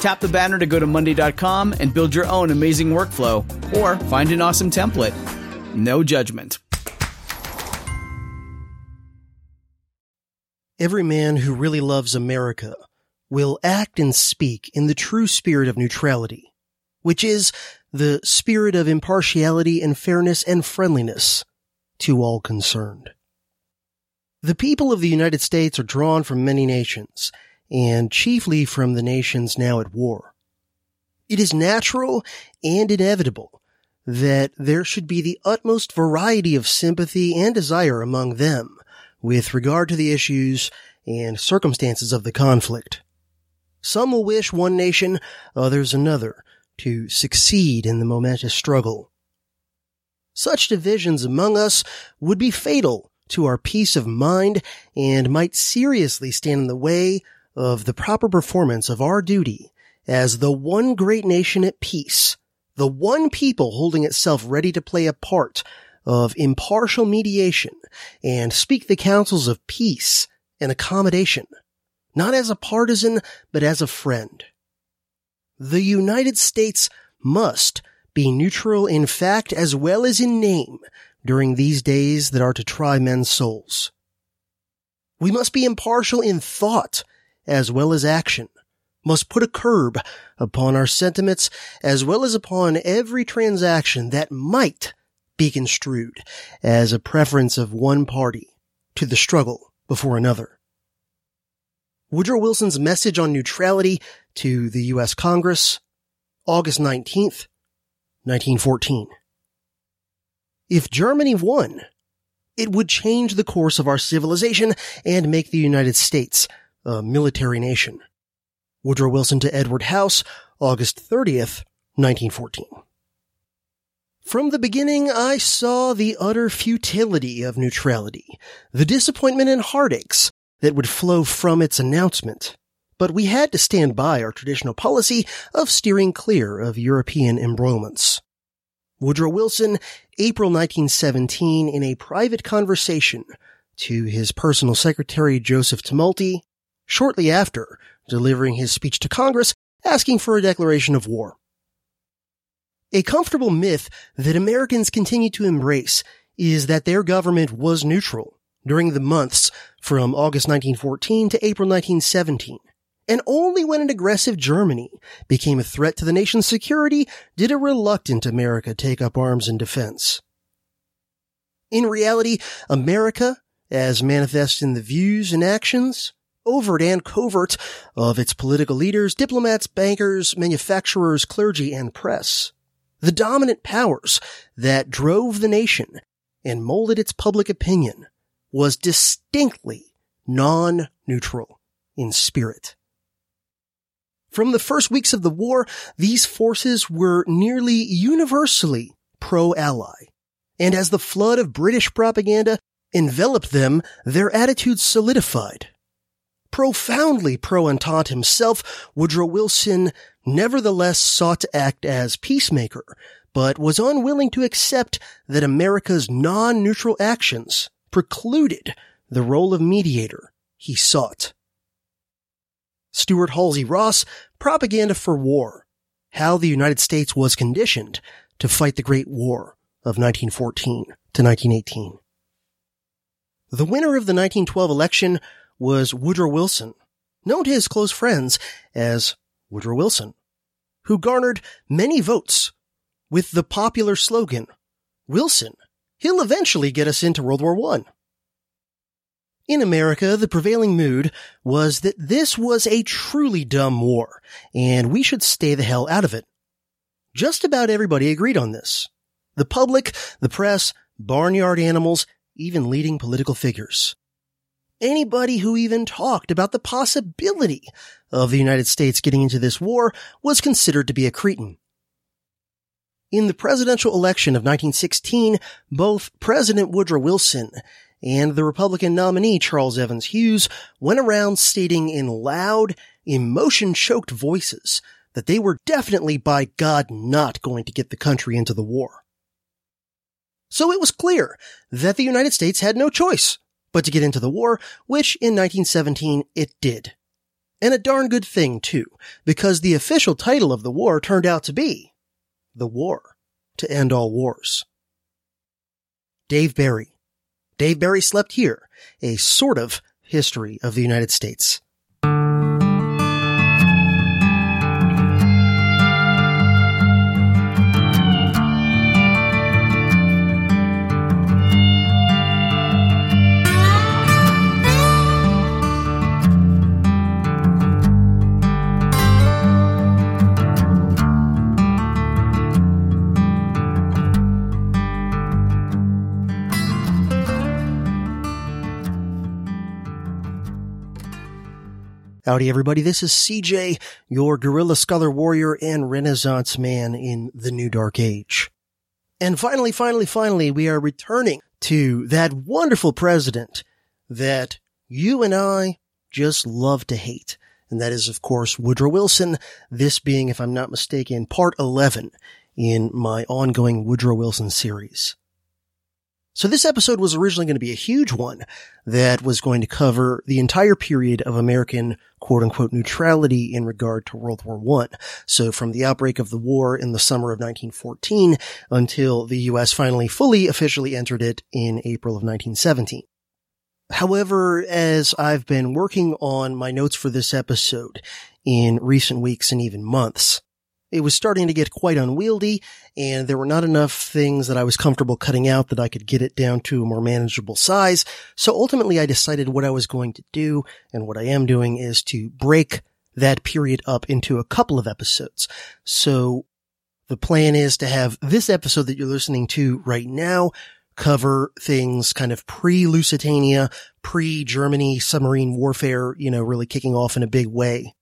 Tap the banner to go to Monday.com and build your own amazing workflow or find an awesome template. No judgment. Every man who really loves America will act and speak in the true spirit of neutrality, which is the spirit of impartiality and fairness and friendliness to all concerned. The people of the United States are drawn from many nations, and chiefly from the nations now at war. It is natural and inevitable that there should be the utmost variety of sympathy and desire among them with regard to the issues and circumstances of the conflict. Some will wish one nation, others another, to succeed in the momentous struggle. Such divisions among us would be fatal to our peace of mind and might seriously stand in the way of the proper performance of our duty as the one great nation at peace, the one people holding itself ready to play a part of impartial mediation and speak the counsels of peace and accommodation, not as a partisan, but as a friend. The United States must be neutral in fact as well as in name during these days that are to try men's souls. We must be impartial in thought as well as action, must put a curb upon our sentiments as well as upon every transaction that might be construed as a preference of one party to the struggle before another. Woodrow Wilson's message on neutrality to the U.S. Congress, August 19th, 1914. If Germany won, it would change the course of our civilization and make the United States a military nation. Woodrow Wilson to Edward House, August 30th, 1914. From the beginning, I saw the utter futility of neutrality, the disappointment and heartaches that would flow from its announcement. But we had to stand by our traditional policy of steering clear of European embroilments. Woodrow Wilson, April 1917, in a private conversation to his personal secretary Joseph Tumulty, shortly after delivering his speech to Congress asking for a declaration of war. A comfortable myth that Americans continue to embrace is that their government was neutral during the months from August 1914 to April 1917 and only when an aggressive Germany became a threat to the nation's security did a reluctant America take up arms in defense. In reality, America, as manifest in the views and actions, overt and covert, of its political leaders, diplomats, bankers, manufacturers, clergy, and press, the dominant powers that drove the nation and molded its public opinion, was distinctly non-neutral in spirit. From the first weeks of the war, these forces were nearly universally pro-ally. And as the flood of British propaganda enveloped them, their attitudes solidified. Profoundly pro-Entente himself, Woodrow Wilson nevertheless sought to act as peacemaker, but was unwilling to accept that America's non-neutral actions precluded the role of mediator he sought. Stuart Halsey Ross, Propaganda for War, how the United States was conditioned to fight the Great War of 1914 to 1918. The winner of the 1912 election was Woodrow Wilson, known to his close friends as Woodrow Wilson, who garnered many votes with the popular slogan, Wilson, he'll eventually get us into World War I. In America, the prevailing mood was that this was a truly dumb war, and we should stay the hell out of it. Just about everybody agreed on this. The public, the press, barnyard animals, even leading political figures. Anybody who even talked about the possibility of the United States getting into this war was considered to be a cretin. In the presidential election of 1916, both President Woodrow Wilson and the Republican nominee Charles Evans Hughes went around stating in loud, emotion-choked voices that they were definitely by God not going to get the country into the war. So it was clear that the United States had no choice but to get into the war, which in 1917 it did. And a darn good thing too, because the official title of the war turned out to be The War to End All Wars. Dave Barry. Dave Barry slept here, a sort of history of the United States. Howdy everybody, this is CJ, your guerrilla scholar warrior and renaissance man in the new dark age. And finally, finally, finally, we are returning to that wonderful president that you and I just love to hate. And that is, of course, Woodrow Wilson, this being, if I'm not mistaken, part 11 in my ongoing Woodrow Wilson series. So this episode was originally going to be a huge one that was going to cover the entire period of American quote unquote neutrality in regard to World War One. So from the outbreak of the war in the summer of 1914 until the U.S. finally fully officially entered it in April of 1917. However, as I've been working on my notes for this episode in recent weeks and even months, it was starting to get quite unwieldy and there were not enough things that I was comfortable cutting out that I could get it down to a more manageable size. So ultimately I decided what I was going to do and what I am doing is to break that period up into a couple of episodes. So the plan is to have this episode that you're listening to right now cover things kind of pre-Lusitania, pre-Germany submarine warfare, you know, really kicking off in a big way.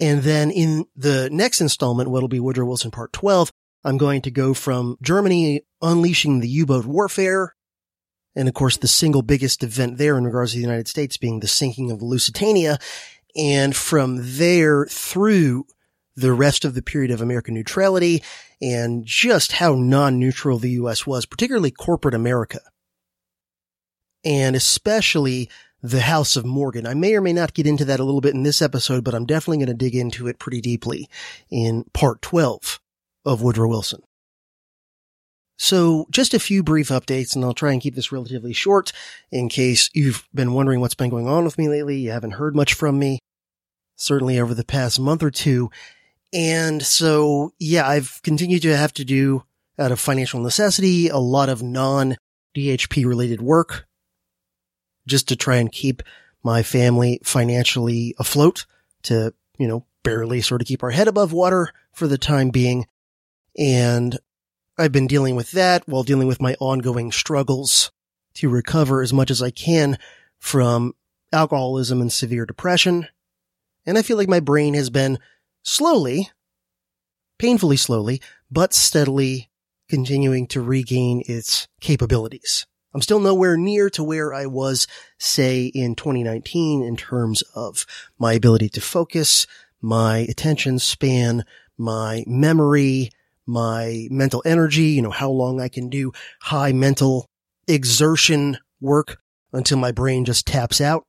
And then in the next installment, what'll be Woodrow Wilson Part 12, I'm going to go from Germany unleashing the U-boat warfare. And of course, the single biggest event there in regards to the United States being the sinking of Lusitania. And from there through the rest of the period of American neutrality and just how non-neutral the U.S. was, particularly corporate America. And especially the House of Morgan. I may or may not get into that a little bit in this episode, but I'm definitely going to dig into it pretty deeply in part 12 of Woodrow Wilson. So just a few brief updates and I'll try and keep this relatively short in case you've been wondering what's been going on with me lately. You haven't heard much from me, certainly over the past month or two. And so, yeah, I've continued to have to do out of financial necessity, a lot of non DHP related work just to try and keep my family financially afloat to, you know, barely sort of keep our head above water for the time being. And I've been dealing with that while dealing with my ongoing struggles to recover as much as I can from alcoholism and severe depression. And I feel like my brain has been slowly, painfully slowly, but steadily continuing to regain its capabilities. I'm still nowhere near to where I was, say, in 2019 in terms of my ability to focus, my attention span, my memory, my mental energy, you know, how long I can do high mental exertion work until my brain just taps out.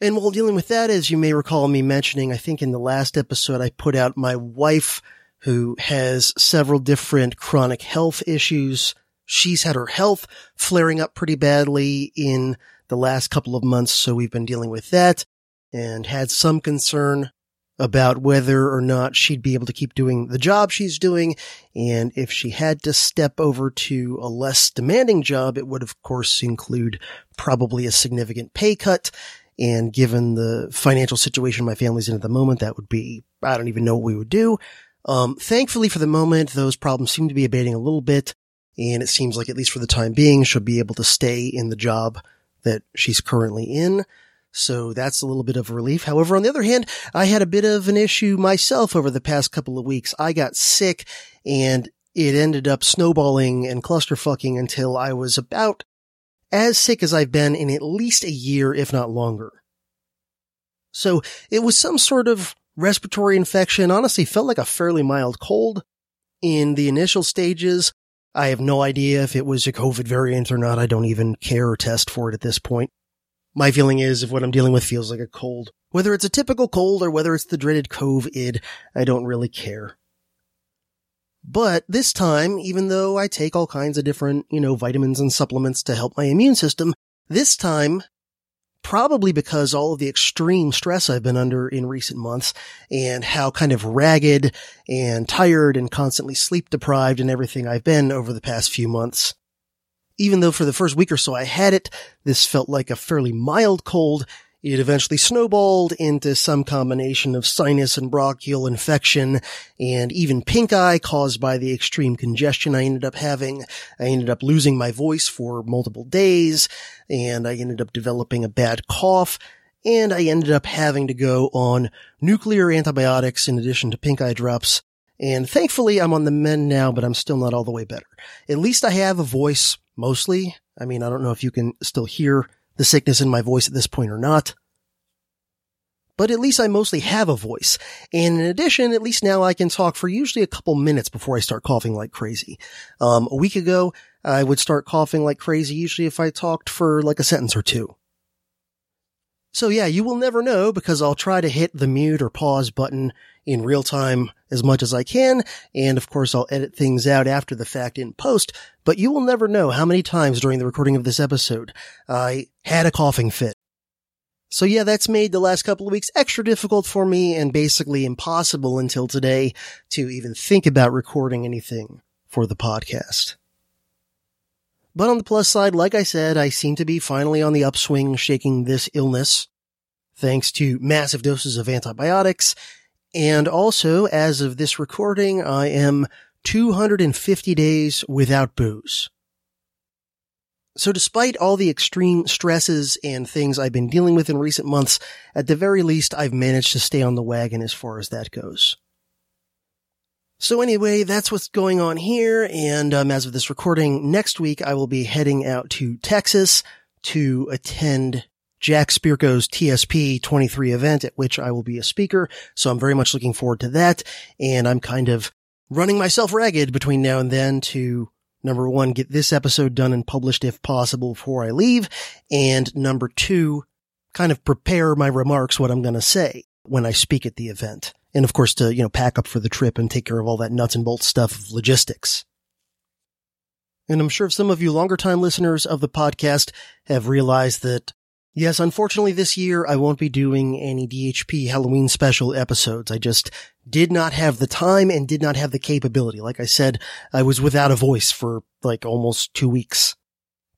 And while dealing with that, as you may recall me mentioning, I think in the last episode, I put out my wife who has several different chronic health issues. She's had her health flaring up pretty badly in the last couple of months. So we've been dealing with that and had some concern about whether or not she'd be able to keep doing the job she's doing. And if she had to step over to a less demanding job, it would of course include probably a significant pay cut. And given the financial situation my family's in at the moment, that would be, I don't even know what we would do. Um, thankfully for the moment, those problems seem to be abating a little bit. And it seems like at least for the time being, she'll be able to stay in the job that she's currently in. So that's a little bit of relief. However, on the other hand, I had a bit of an issue myself over the past couple of weeks. I got sick and it ended up snowballing and clusterfucking until I was about as sick as I've been in at least a year, if not longer. So it was some sort of respiratory infection. Honestly, felt like a fairly mild cold in the initial stages. I have no idea if it was a COVID variant or not. I don't even care or test for it at this point. My feeling is if what I'm dealing with feels like a cold, whether it's a typical cold or whether it's the dreaded COVID, I don't really care. But this time, even though I take all kinds of different, you know, vitamins and supplements to help my immune system, this time, probably because all of the extreme stress I've been under in recent months and how kind of ragged and tired and constantly sleep deprived and everything I've been over the past few months, even though for the first week or so I had it, this felt like a fairly mild cold. It eventually snowballed into some combination of sinus and bronchial infection and even pink eye caused by the extreme congestion I ended up having. I ended up losing my voice for multiple days and I ended up developing a bad cough and I ended up having to go on nuclear antibiotics in addition to pink eye drops. And thankfully I'm on the mend now, but I'm still not all the way better. At least I have a voice mostly. I mean, I don't know if you can still hear the sickness in my voice at this point or not. But at least I mostly have a voice. And in addition, at least now I can talk for usually a couple minutes before I start coughing like crazy. Um, a week ago, I would start coughing like crazy usually if I talked for like a sentence or two. So yeah, you will never know because I'll try to hit the mute or pause button in real time as much as I can. And of course, I'll edit things out after the fact in post, but you will never know how many times during the recording of this episode I had a coughing fit. So yeah, that's made the last couple of weeks extra difficult for me and basically impossible until today to even think about recording anything for the podcast. But on the plus side, like I said, I seem to be finally on the upswing shaking this illness thanks to massive doses of antibiotics and also, as of this recording, I am 250 days without booze. So despite all the extreme stresses and things I've been dealing with in recent months, at the very least, I've managed to stay on the wagon as far as that goes. So anyway, that's what's going on here. And um, as of this recording, next week I will be heading out to Texas to attend Jack Spirko's TSP 23 event at which I will be a speaker. So I'm very much looking forward to that. And I'm kind of running myself ragged between now and then to number one, get this episode done and published if possible before I leave. And number two, kind of prepare my remarks, what I'm going to say when I speak at the event. And of course to, you know, pack up for the trip and take care of all that nuts and bolts stuff of logistics. And I'm sure some of you longer time listeners of the podcast have realized that Yes, unfortunately this year I won't be doing any DHP Halloween special episodes. I just did not have the time and did not have the capability. Like I said, I was without a voice for like almost two weeks.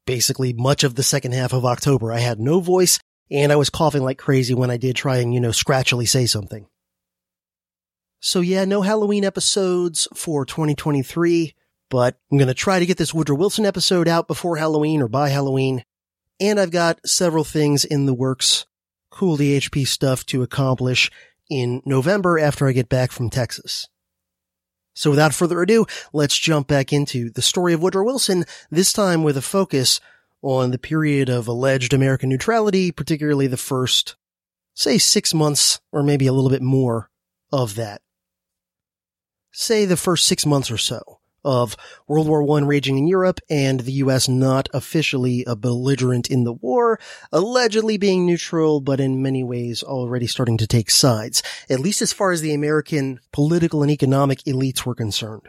Basically much of the second half of October. I had no voice and I was coughing like crazy when I did try and, you know, scratchily say something. So yeah, no Halloween episodes for 2023, but I'm going to try to get this Woodrow Wilson episode out before Halloween or by Halloween. And I've got several things in the works, cool DHP stuff to accomplish in November after I get back from Texas. So without further ado, let's jump back into the story of Woodrow Wilson, this time with a focus on the period of alleged American neutrality, particularly the first, say six months or maybe a little bit more of that. Say the first six months or so of World War I raging in Europe and the US not officially a belligerent in the war, allegedly being neutral, but in many ways already starting to take sides, at least as far as the American political and economic elites were concerned.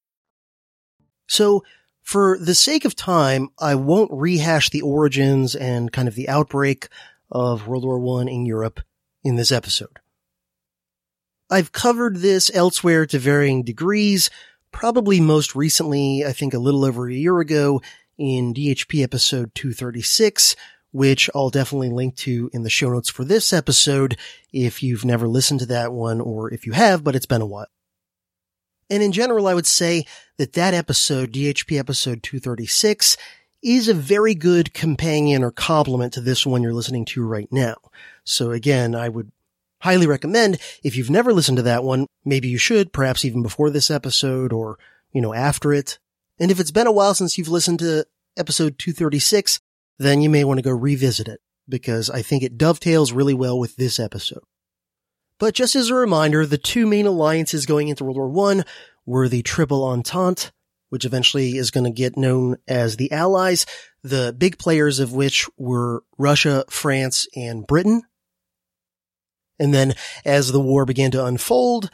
So, for the sake of time, I won't rehash the origins and kind of the outbreak of World War I in Europe in this episode. I've covered this elsewhere to varying degrees, probably most recently, I think a little over a year ago in DHP episode 236, which I'll definitely link to in the show notes for this episode if you've never listened to that one or if you have, but it's been a while. And in general, I would say that that episode, DHP episode 236, is a very good companion or complement to this one you're listening to right now. So again, I would highly recommend if you've never listened to that one, maybe you should, perhaps even before this episode or, you know, after it. And if it's been a while since you've listened to episode 236, then you may want to go revisit it because I think it dovetails really well with this episode. But just as a reminder, the two main alliances going into World War I were the Triple Entente, which eventually is going to get known as the Allies, the big players of which were Russia, France, and Britain. And then as the war began to unfold,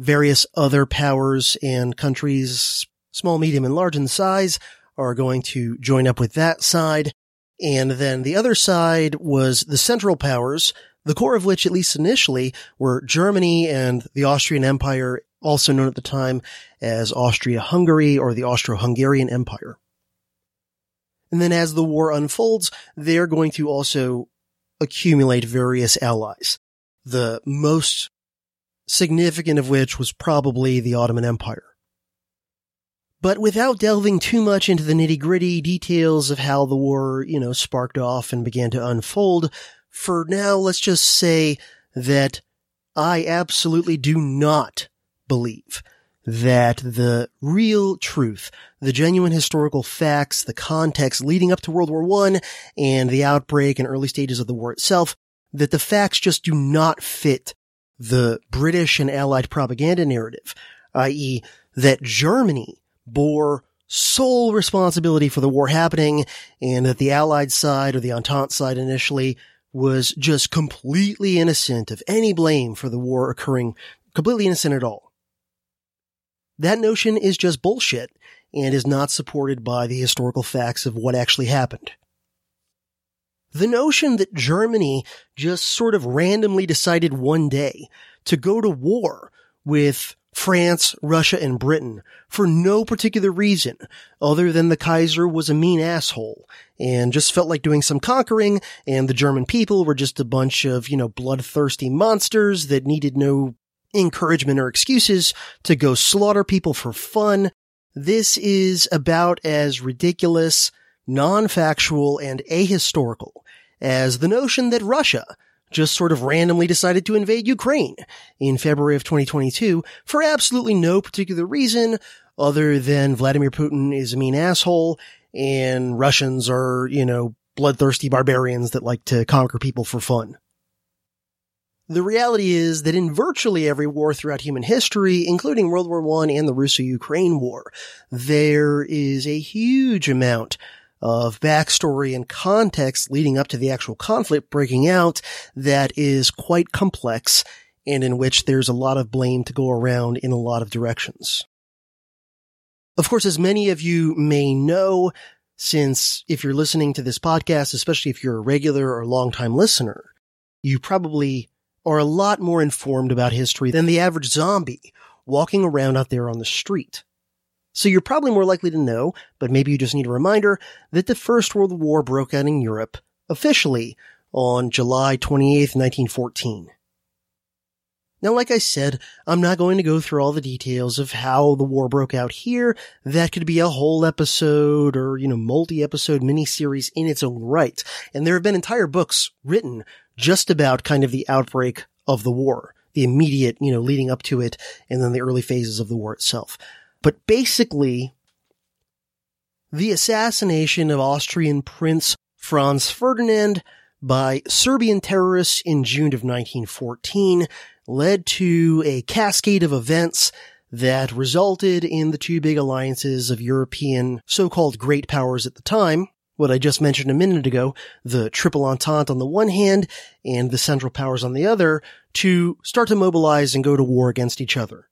various other powers and countries, small, medium, and large in size, are going to join up with that side. And then the other side was the Central Powers, the core of which, at least initially, were Germany and the Austrian Empire, also known at the time as Austria-Hungary or the Austro-Hungarian Empire. And then as the war unfolds, they're going to also accumulate various allies. The most significant of which was probably the Ottoman Empire. But without delving too much into the nitty gritty details of how the war, you know, sparked off and began to unfold, for now, let's just say that I absolutely do not believe that the real truth, the genuine historical facts, the context leading up to World War I and the outbreak and early stages of the war itself, that the facts just do not fit the British and Allied propaganda narrative, i.e. that Germany bore sole responsibility for the war happening and that the Allied side or the Entente side initially was just completely innocent of any blame for the war occurring, completely innocent at all. That notion is just bullshit and is not supported by the historical facts of what actually happened. The notion that Germany just sort of randomly decided one day to go to war with France, Russia, and Britain for no particular reason other than the Kaiser was a mean asshole and just felt like doing some conquering and the German people were just a bunch of, you know, bloodthirsty monsters that needed no encouragement or excuses to go slaughter people for fun. This is about as ridiculous, non-factual, and ahistorical as the notion that Russia just sort of randomly decided to invade Ukraine in February of 2022 for absolutely no particular reason other than Vladimir Putin is a mean asshole and Russians are, you know, bloodthirsty barbarians that like to conquer people for fun. The reality is that in virtually every war throughout human history, including World War I and the Russo-Ukraine War, there is a huge amount of backstory and context leading up to the actual conflict breaking out that is quite complex and in which there's a lot of blame to go around in a lot of directions. Of course, as many of you may know, since if you're listening to this podcast, especially if you're a regular or longtime listener, you probably are a lot more informed about history than the average zombie walking around out there on the street. So you're probably more likely to know, but maybe you just need a reminder, that the First World War broke out in Europe officially on July 28th, 1914. Now, like I said, I'm not going to go through all the details of how the war broke out here. That could be a whole episode or, you know, multi-episode miniseries in its own right. And there have been entire books written just about kind of the outbreak of the war, the immediate, you know, leading up to it, and then the early phases of the war itself. But basically, the assassination of Austrian Prince Franz Ferdinand by Serbian terrorists in June of 1914 led to a cascade of events that resulted in the two big alliances of European so-called great powers at the time, what I just mentioned a minute ago, the Triple Entente on the one hand and the Central Powers on the other, to start to mobilize and go to war against each other.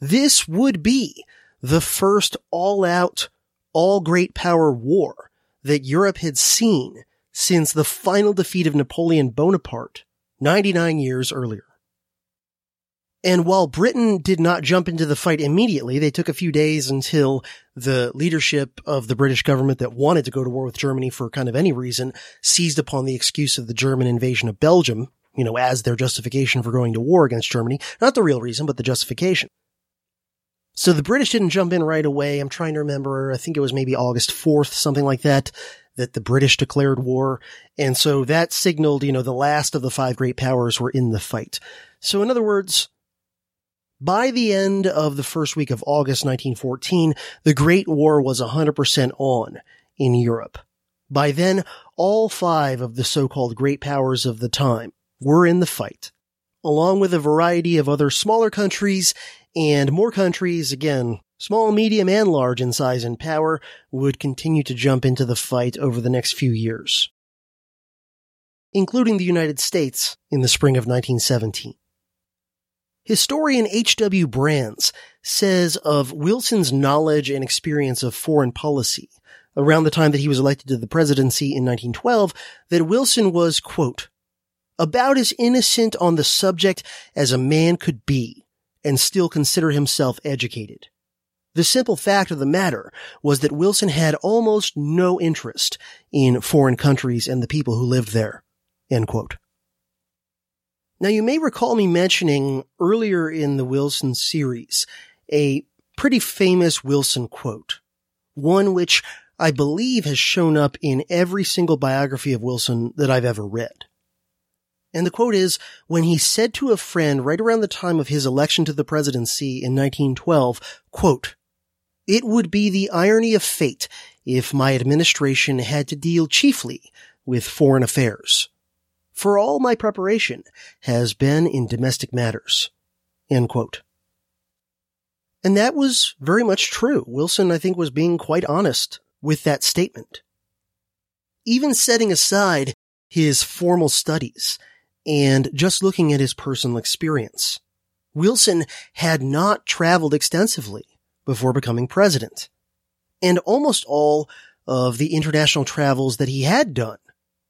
This would be the first all-out, all-great power war that Europe had seen since the final defeat of Napoleon Bonaparte 99 years earlier. And while Britain did not jump into the fight immediately, they took a few days until the leadership of the British government that wanted to go to war with Germany for kind of any reason seized upon the excuse of the German invasion of Belgium, you know, as their justification for going to war against Germany. Not the real reason, but the justification. So the British didn't jump in right away. I'm trying to remember. I think it was maybe August 4th, something like that that the British declared war. And so that signaled, you know, the last of the five great powers were in the fight. So in other words, by the end of the first week of August 1914, the Great War was 100% on in Europe. By then, all five of the so-called great powers of the time were in the fight, along with a variety of other smaller countries and more countries, again, small, medium, and large in size and power, would continue to jump into the fight over the next few years, including the United States in the spring of 1917. Historian H.W. Brands says of Wilson's knowledge and experience of foreign policy around the time that he was elected to the presidency in 1912 that Wilson was, quote, about as innocent on the subject as a man could be and still consider himself educated. The simple fact of the matter was that Wilson had almost no interest in foreign countries and the people who lived there. Now you may recall me mentioning earlier in the Wilson series a pretty famous Wilson quote, one which I believe has shown up in every single biography of Wilson that I've ever read. And the quote is, when he said to a friend right around the time of his election to the presidency in 1912, quote, it would be the irony of fate if my administration had to deal chiefly with foreign affairs. For all my preparation has been in domestic matters. End quote. And that was very much true. Wilson, I think, was being quite honest with that statement. Even setting aside his formal studies and just looking at his personal experience, Wilson had not traveled extensively before becoming president. And almost all of the international travels that he had done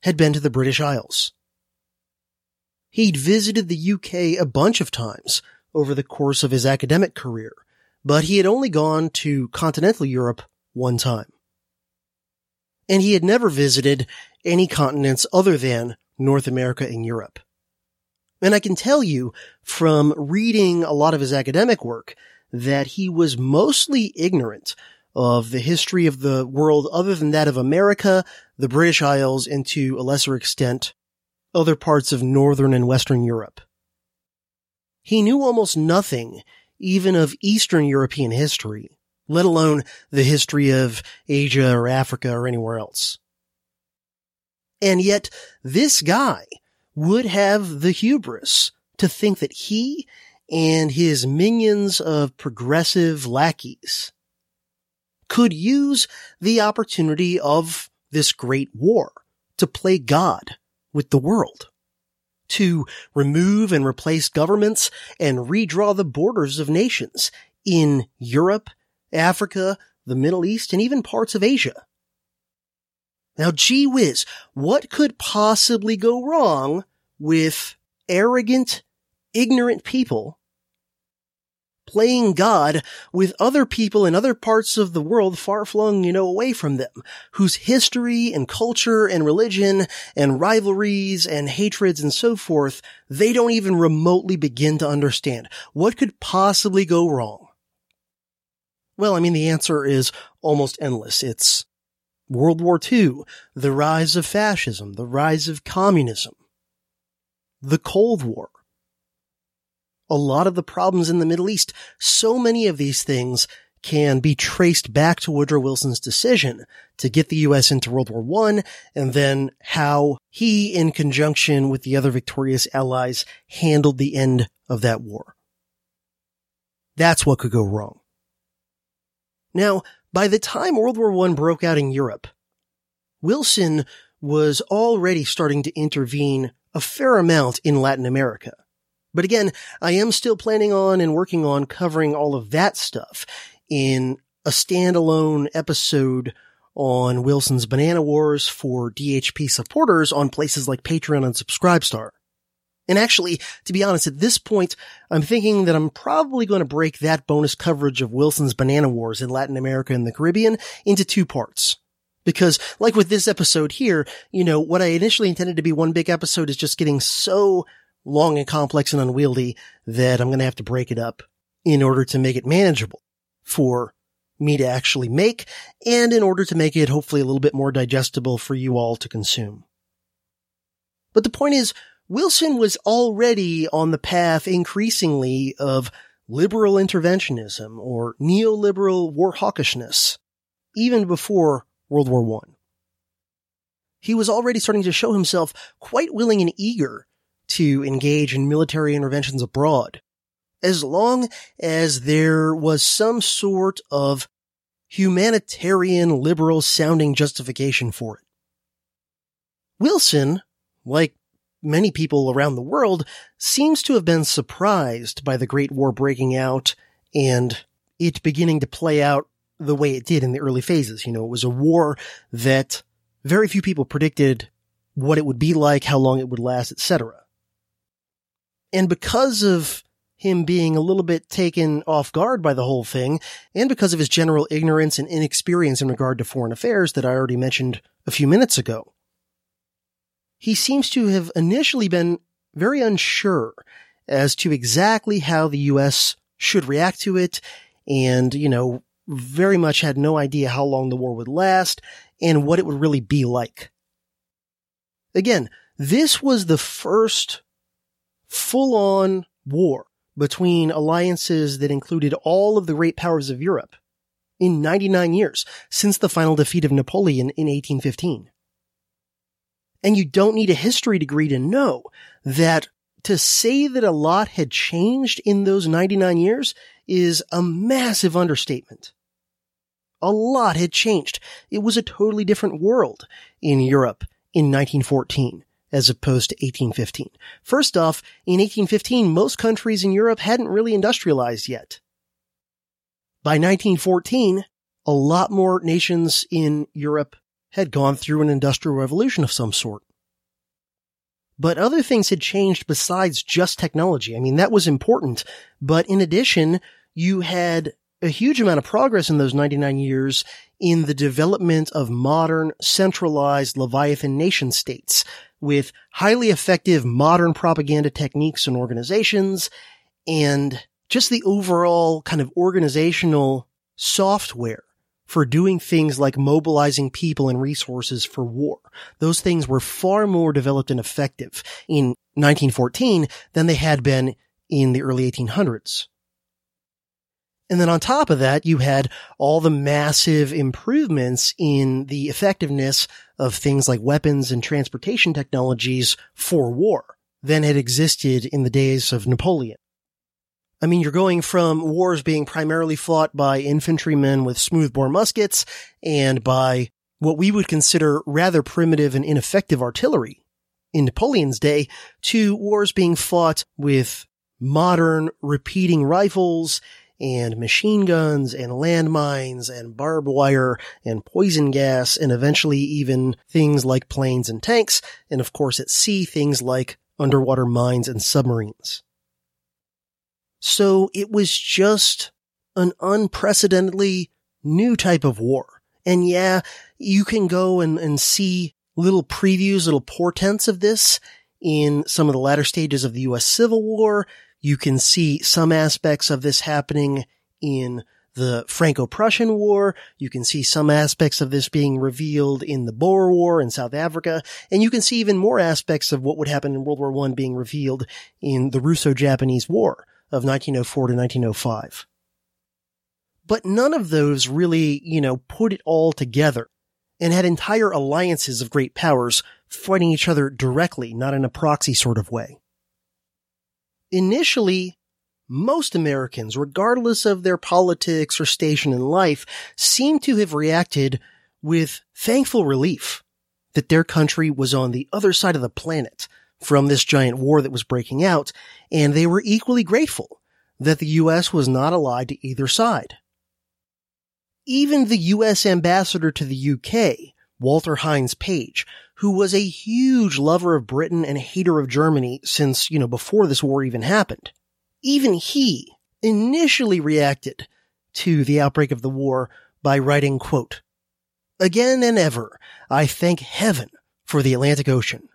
had been to the British Isles. He'd visited the UK a bunch of times over the course of his academic career, but he had only gone to continental Europe one time. And he had never visited any continents other than North America and Europe. And I can tell you from reading a lot of his academic work that he was mostly ignorant of the history of the world other than that of America, the British Isles, and to a lesser extent, other parts of Northern and Western Europe. He knew almost nothing even of Eastern European history, let alone the history of Asia or Africa or anywhere else. And yet, this guy would have the hubris to think that he and his minions of progressive lackeys could use the opportunity of this great war to play God with the world, to remove and replace governments and redraw the borders of nations in Europe Africa, the Middle East, and even parts of Asia. Now, gee whiz, what could possibly go wrong with arrogant, ignorant people playing God with other people in other parts of the world far flung, you know, away from them, whose history and culture and religion and rivalries and hatreds and so forth, they don't even remotely begin to understand. What could possibly go wrong? Well, I mean, the answer is almost endless. It's World War II, the rise of fascism, the rise of communism, the Cold War, a lot of the problems in the Middle East, so many of these things can be traced back to Woodrow Wilson's decision to get the U.S. into World War I and then how he, in conjunction with the other victorious allies, handled the end of that war. That's what could go wrong. Now, by the time World War I broke out in Europe, Wilson was already starting to intervene a fair amount in Latin America. But again, I am still planning on and working on covering all of that stuff in a standalone episode on Wilson's Banana Wars for DHP supporters on places like Patreon and Subscribestar. And actually, to be honest, at this point, I'm thinking that I'm probably going to break that bonus coverage of Wilson's Banana Wars in Latin America and the Caribbean into two parts. Because, like with this episode here, you know, what I initially intended to be one big episode is just getting so long and complex and unwieldy that I'm going to have to break it up in order to make it manageable for me to actually make and in order to make it hopefully a little bit more digestible for you all to consume. But the point is, Wilson was already on the path increasingly of liberal interventionism or neoliberal war hawkishness, even before World War I. He was already starting to show himself quite willing and eager to engage in military interventions abroad, as long as there was some sort of humanitarian liberal sounding justification for it. Wilson, like many people around the world, seems to have been surprised by the Great War breaking out and it beginning to play out the way it did in the early phases. You know, it was a war that very few people predicted what it would be like, how long it would last, etc. And because of him being a little bit taken off guard by the whole thing, and because of his general ignorance and inexperience in regard to foreign affairs that I already mentioned a few minutes ago, he seems to have initially been very unsure as to exactly how the U.S. should react to it, and, you know, very much had no idea how long the war would last and what it would really be like. Again, this was the first full on war between alliances that included all of the great powers of Europe in 99 years since the final defeat of Napoleon in 1815. And you don't need a history degree to know that to say that a lot had changed in those 99 years is a massive understatement. A lot had changed. It was a totally different world in Europe in 1914 as opposed to 1815. First off, in 1815, most countries in Europe hadn't really industrialized yet. By 1914, a lot more nations in Europe had gone through an industrial revolution of some sort. But other things had changed besides just technology. I mean, that was important. But in addition, you had a huge amount of progress in those 99 years in the development of modern, centralized Leviathan nation states with highly effective modern propaganda techniques and organizations and just the overall kind of organizational software for doing things like mobilizing people and resources for war. Those things were far more developed and effective in 1914 than they had been in the early 1800s. And then on top of that, you had all the massive improvements in the effectiveness of things like weapons and transportation technologies for war than had existed in the days of Napoleon. I mean, you're going from wars being primarily fought by infantrymen with smoothbore muskets and by what we would consider rather primitive and ineffective artillery in Napoleon's day to wars being fought with modern repeating rifles and machine guns and landmines and barbed wire and poison gas and eventually even things like planes and tanks. And of course at sea, things like underwater mines and submarines. So it was just an unprecedentedly new type of war. And yeah, you can go and, and see little previews, little portents of this in some of the latter stages of the U.S. Civil War. You can see some aspects of this happening in the Franco-Prussian War. You can see some aspects of this being revealed in the Boer War in South Africa. And you can see even more aspects of what would happen in World War I being revealed in the Russo-Japanese War of 1904 to 1905. But none of those really, you know, put it all together and had entire alliances of great powers fighting each other directly, not in a proxy sort of way. Initially, most Americans, regardless of their politics or station in life, seem to have reacted with thankful relief that their country was on the other side of the planet from this giant war that was breaking out, and they were equally grateful that the U.S. was not allied to either side. Even the U.S. ambassador to the UK, Walter Hines Page, who was a huge lover of Britain and hater of Germany since, you know, before this war even happened, even he initially reacted to the outbreak of the war by writing, quote, Again and ever, I thank heaven for the Atlantic Ocean.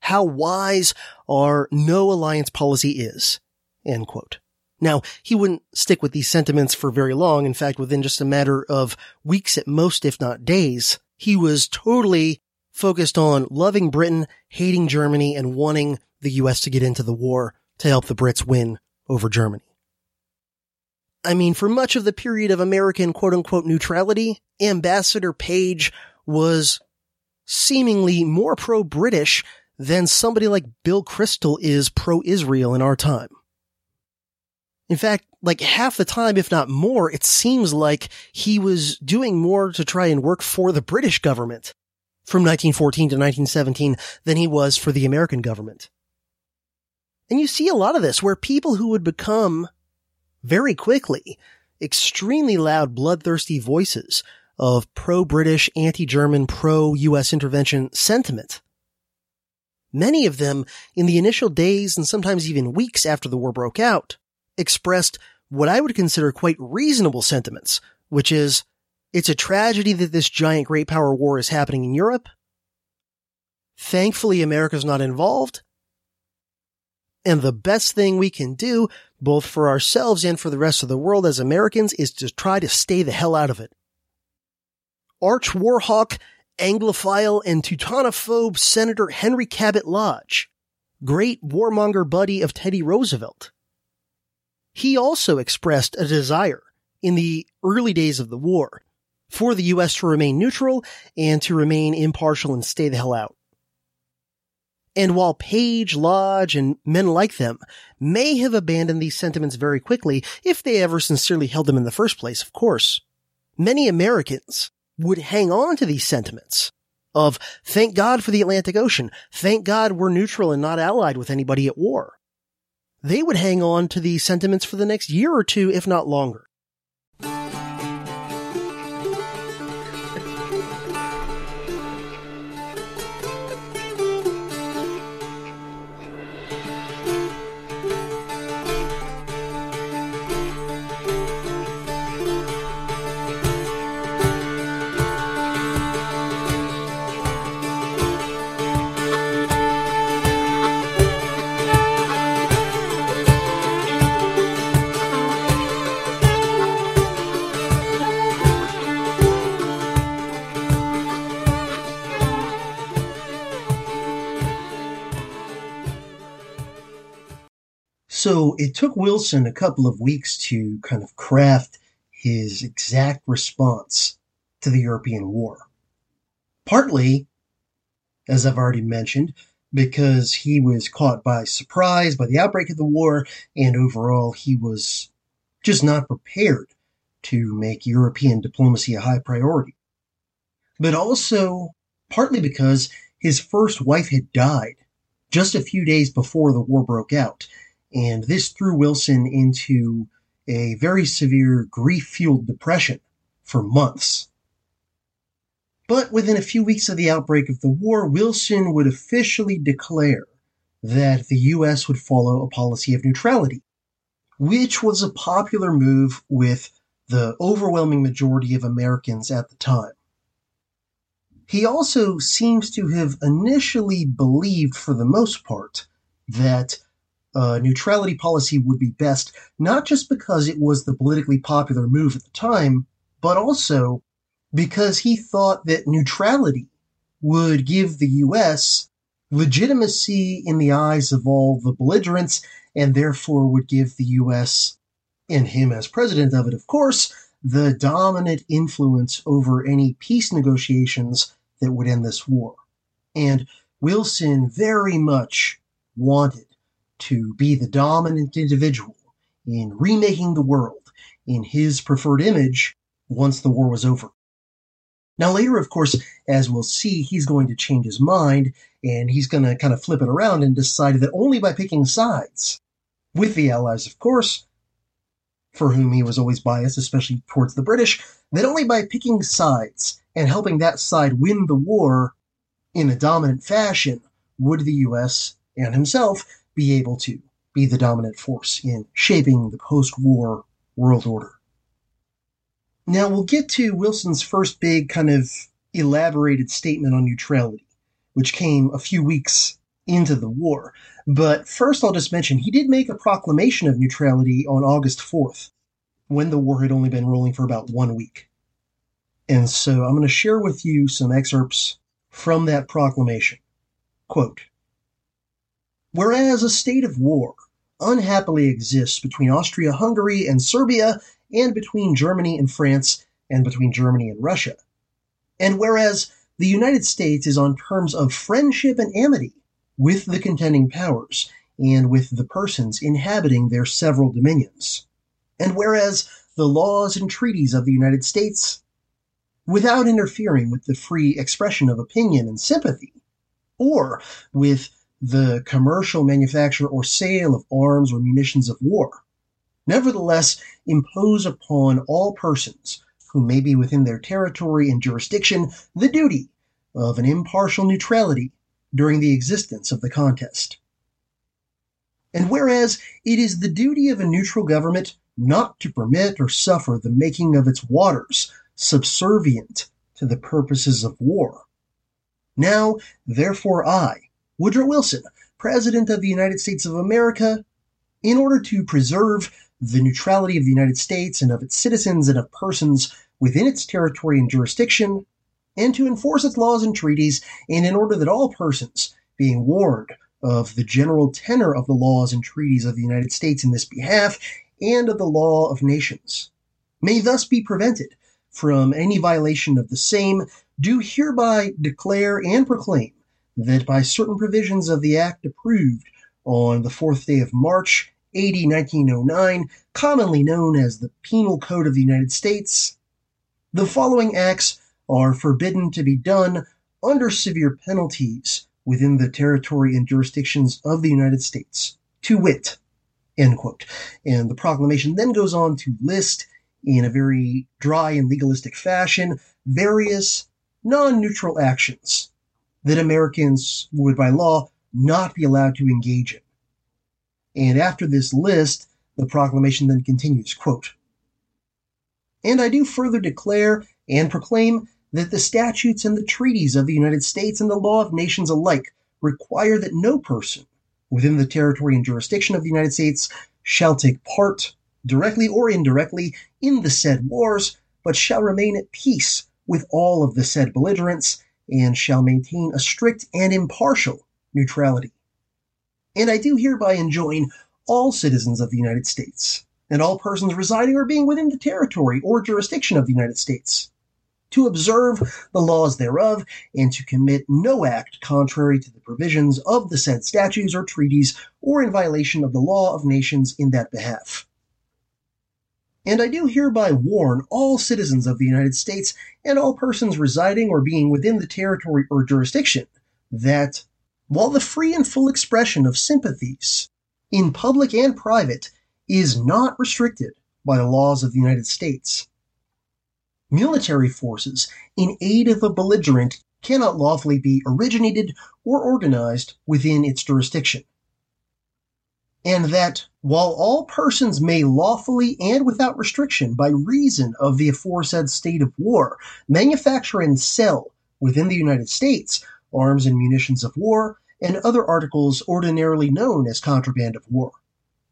How wise our no alliance policy is. End quote. Now, he wouldn't stick with these sentiments for very long. In fact, within just a matter of weeks at most, if not days, he was totally focused on loving Britain, hating Germany, and wanting the US to get into the war to help the Brits win over Germany. I mean, for much of the period of American quote unquote neutrality, Ambassador Page was seemingly more pro-British than somebody like Bill Kristol is pro-Israel in our time. In fact, like half the time, if not more, it seems like he was doing more to try and work for the British government from 1914 to 1917 than he was for the American government. And you see a lot of this where people who would become very quickly extremely loud, bloodthirsty voices of pro-British, anti-German, pro-US intervention sentiment. Many of them in the initial days and sometimes even weeks after the war broke out expressed what I would consider quite reasonable sentiments, which is, it's a tragedy that this giant great power war is happening in Europe. Thankfully, America's not involved. And the best thing we can do, both for ourselves and for the rest of the world as Americans, is to try to stay the hell out of it. Arch Warhawk, Anglophile, and Teutonophobe Senator Henry Cabot Lodge, great warmonger buddy of Teddy Roosevelt, he also expressed a desire in the early days of the war for the U.S. to remain neutral and to remain impartial and stay the hell out. And while Page, Lodge, and men like them may have abandoned these sentiments very quickly, if they ever sincerely held them in the first place, of course, many Americans would hang on to these sentiments of thank God for the Atlantic Ocean. Thank God we're neutral and not allied with anybody at war they would hang on to these sentiments for the next year or two, if not longer. So it took Wilson a couple of weeks to kind of craft his exact response to the European war. Partly, as I've already mentioned, because he was caught by surprise by the outbreak of the war, and overall he was just not prepared to make European diplomacy a high priority. But also, partly because his first wife had died just a few days before the war broke out, and this threw Wilson into a very severe grief fueled depression for months. But within a few weeks of the outbreak of the war, Wilson would officially declare that the U.S. would follow a policy of neutrality, which was a popular move with the overwhelming majority of Americans at the time. He also seems to have initially believed, for the most part, that a neutrality policy would be best, not just because it was the politically popular move at the time, but also because he thought that neutrality would give the U.S. legitimacy in the eyes of all the belligerents and therefore would give the U.S. and him as president of it, of course, the dominant influence over any peace negotiations that would end this war. And Wilson very much wanted to be the dominant individual in remaking the world in his preferred image once the war was over. Now, later, of course, as we'll see, he's going to change his mind and he's going to kind of flip it around and decide that only by picking sides with the Allies, of course, for whom he was always biased, especially towards the British, that only by picking sides and helping that side win the war in a dominant fashion would the US and himself be able to be the dominant force in shaping the post war world order. Now we'll get to Wilson's first big kind of elaborated statement on neutrality, which came a few weeks into the war. But first, I'll just mention he did make a proclamation of neutrality on August 4th, when the war had only been rolling for about one week. And so I'm going to share with you some excerpts from that proclamation. Quote Whereas a state of war unhappily exists between Austria Hungary and Serbia, and between Germany and France, and between Germany and Russia. And whereas the United States is on terms of friendship and amity with the contending powers and with the persons inhabiting their several dominions. And whereas the laws and treaties of the United States, without interfering with the free expression of opinion and sympathy, or with the commercial manufacture or sale of arms or munitions of war, nevertheless impose upon all persons who may be within their territory and jurisdiction the duty of an impartial neutrality during the existence of the contest. And whereas it is the duty of a neutral government not to permit or suffer the making of its waters subservient to the purposes of war. Now, therefore, I, Woodrow Wilson, President of the United States of America, in order to preserve the neutrality of the United States and of its citizens and of persons within its territory and jurisdiction, and to enforce its laws and treaties, and in order that all persons, being warned of the general tenor of the laws and treaties of the United States in this behalf, and of the law of nations, may thus be prevented from any violation of the same, do hereby declare and proclaim that by certain provisions of the Act approved on the fourth day of March, AD 1909, commonly known as the Penal Code of the United States, the following acts are forbidden to be done under severe penalties within the territory and jurisdictions of the United States, to wit, end quote. And the proclamation then goes on to list in a very dry and legalistic fashion various non-neutral actions that Americans would by law not be allowed to engage in. And after this list, the proclamation then continues, quote, And I do further declare and proclaim that the statutes and the treaties of the United States and the law of nations alike require that no person within the territory and jurisdiction of the United States shall take part, directly or indirectly, in the said wars, but shall remain at peace with all of the said belligerents, and shall maintain a strict and impartial neutrality. And I do hereby enjoin all citizens of the United States, and all persons residing or being within the territory or jurisdiction of the United States, to observe the laws thereof, and to commit no act contrary to the provisions of the said statutes or treaties, or in violation of the law of nations in that behalf. And I do hereby warn all citizens of the United States and all persons residing or being within the territory or jurisdiction that, while the free and full expression of sympathies, in public and private, is not restricted by the laws of the United States. Military forces in aid of a belligerent cannot lawfully be originated or organized within its jurisdiction. And that while all persons may lawfully and without restriction, by reason of the aforesaid state of war, manufacture and sell within the United States arms and munitions of war and other articles ordinarily known as contraband of war.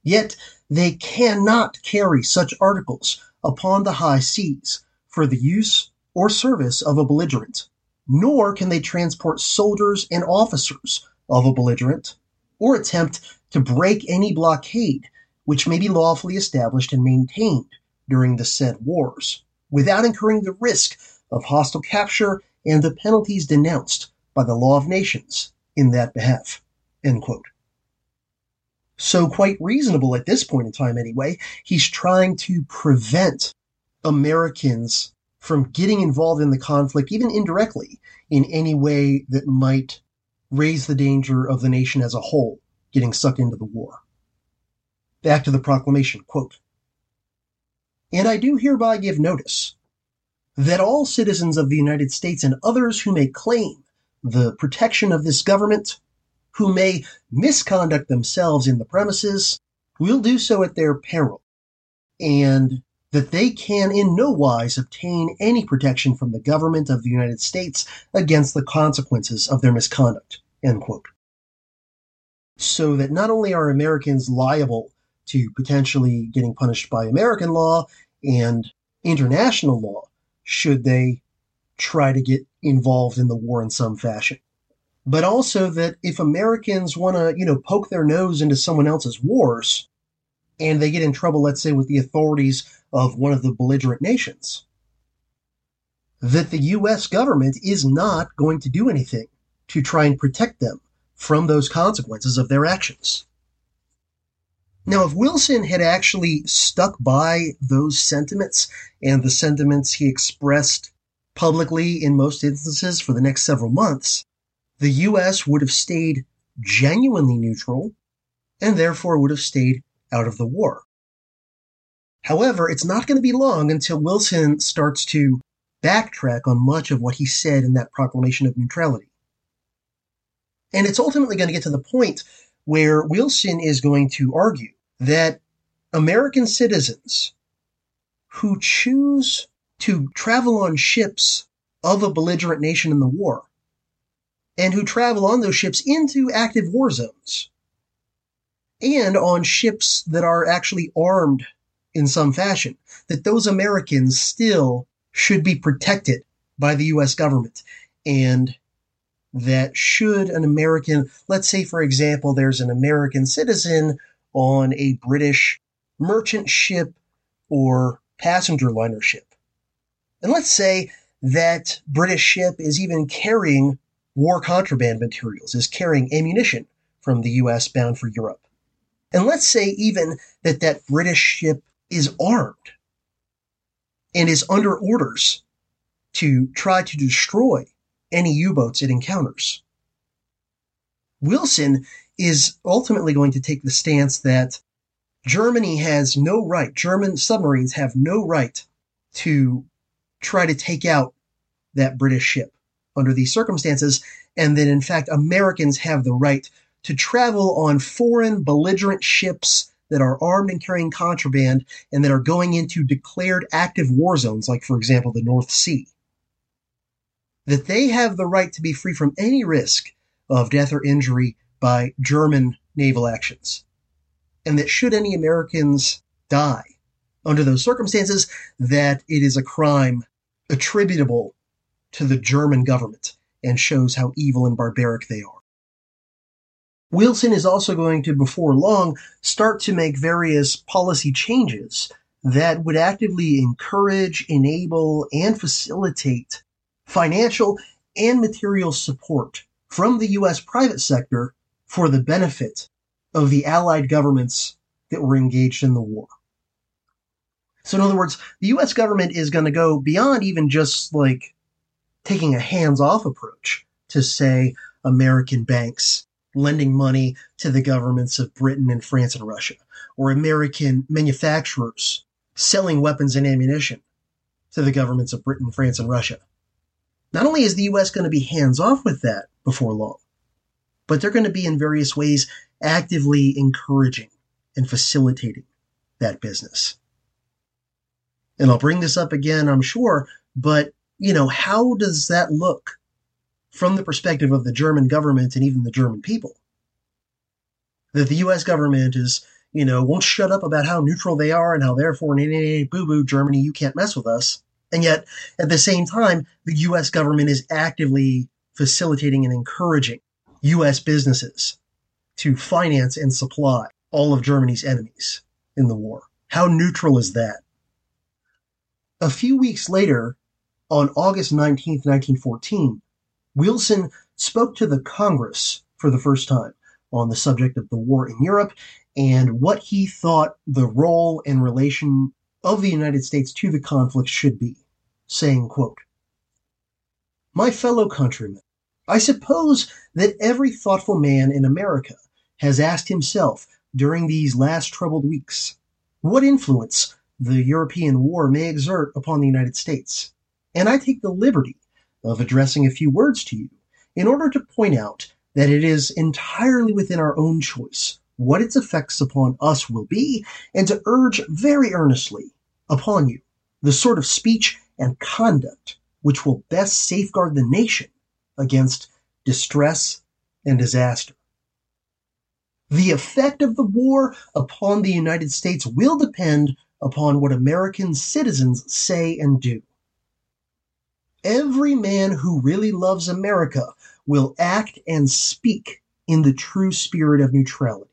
Yet they cannot carry such articles upon the high seas for the use or service of a belligerent, nor can they transport soldiers and officers of a belligerent, or attempt to break any blockade which may be lawfully established and maintained during the said wars, without incurring the risk of hostile capture and the penalties denounced by the law of nations in that behalf. So, quite reasonable at this point in time, anyway, he's trying to prevent Americans from getting involved in the conflict, even indirectly, in any way that might raise the danger of the nation as a whole getting sucked into the war. Back to the proclamation, quote, And I do hereby give notice that all citizens of the United States and others who may claim the protection of this government, who may misconduct themselves in the premises, will do so at their peril, and that they can in no wise obtain any protection from the government of the United States against the consequences of their misconduct. So that not only are Americans liable to potentially getting punished by American law and international law, should they try to get involved in the war in some fashion. But also that if Americans want to, you know, poke their nose into someone else's wars and they get in trouble, let's say, with the authorities of one of the belligerent nations, that the U.S. government is not going to do anything to try and protect them from those consequences of their actions. Now, if Wilson had actually stuck by those sentiments and the sentiments he expressed publicly in most instances for the next several months, the U.S. would have stayed genuinely neutral and therefore would have stayed out of the war. However, it's not going to be long until Wilson starts to backtrack on much of what he said in that proclamation of neutrality. And it's ultimately going to get to the point where Wilson is going to argue that American citizens who choose to travel on ships of a belligerent nation in the war and who travel on those ships into active war zones and on ships that are actually armed in some fashion, that those Americans still should be protected by the US government. And that should an American, let's say, for example, there's an American citizen on a British merchant ship or passenger liner ship. And let's say that British ship is even carrying war contraband materials, is carrying ammunition from the US bound for Europe. And let's say even that that British ship is armed and is under orders to try to destroy any U boats it encounters. Wilson is ultimately going to take the stance that Germany has no right, German submarines have no right to try to take out that British ship under these circumstances, and that in fact Americans have the right to travel on foreign belligerent ships that are armed and carrying contraband and that are going into declared active war zones, like, for example, the North Sea. That they have the right to be free from any risk of death or injury by German naval actions. And that should any Americans die under those circumstances, that it is a crime attributable to the German government and shows how evil and barbaric they are. Wilson is also going to, before long, start to make various policy changes that would actively encourage, enable, and facilitate financial and material support from the U.S. private sector for the benefit of the Allied governments that were engaged in the war. So, in other words, the US government is going to go beyond even just like taking a hands off approach to, say, American banks lending money to the governments of Britain and France and Russia, or American manufacturers selling weapons and ammunition to the governments of Britain, France, and Russia. Not only is the US going to be hands off with that before long, but they're going to be in various ways actively encouraging and facilitating that business. And I'll bring this up again, I'm sure, but you know, how does that look from the perspective of the German government and even the German people? That the US government is, you know, won't shut up about how neutral they are and how therefore, boo boo, Germany, you can't mess with us. And yet, at the same time, the US government is actively facilitating and encouraging US businesses to finance and supply all of Germany's enemies in the war. How neutral is that? A few weeks later, on August 19, 1914, Wilson spoke to the Congress for the first time on the subject of the war in Europe and what he thought the role and relation of the United States to the conflict should be, saying, quote, My fellow countrymen, I suppose that every thoughtful man in America has asked himself during these last troubled weeks what influence the European war may exert upon the United States. And I take the liberty of addressing a few words to you in order to point out that it is entirely within our own choice what its effects upon us will be, and to urge very earnestly upon you the sort of speech and conduct which will best safeguard the nation against distress and disaster. The effect of the war upon the United States will depend upon what American citizens say and do. Every man who really loves America will act and speak in the true spirit of neutrality,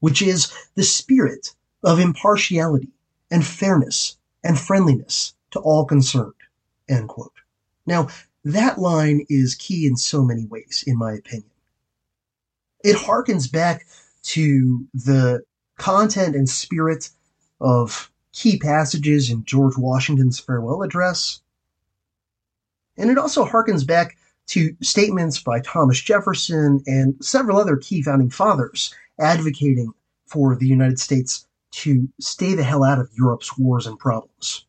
which is the spirit of impartiality and fairness and friendliness to all concerned. End quote. Now, that line is key in so many ways, in my opinion. It harkens back to the content and spirit of key passages in George Washington's farewell address. And it also harkens back to statements by Thomas Jefferson and several other key founding fathers advocating for the United States to stay the hell out of Europe's wars and problems.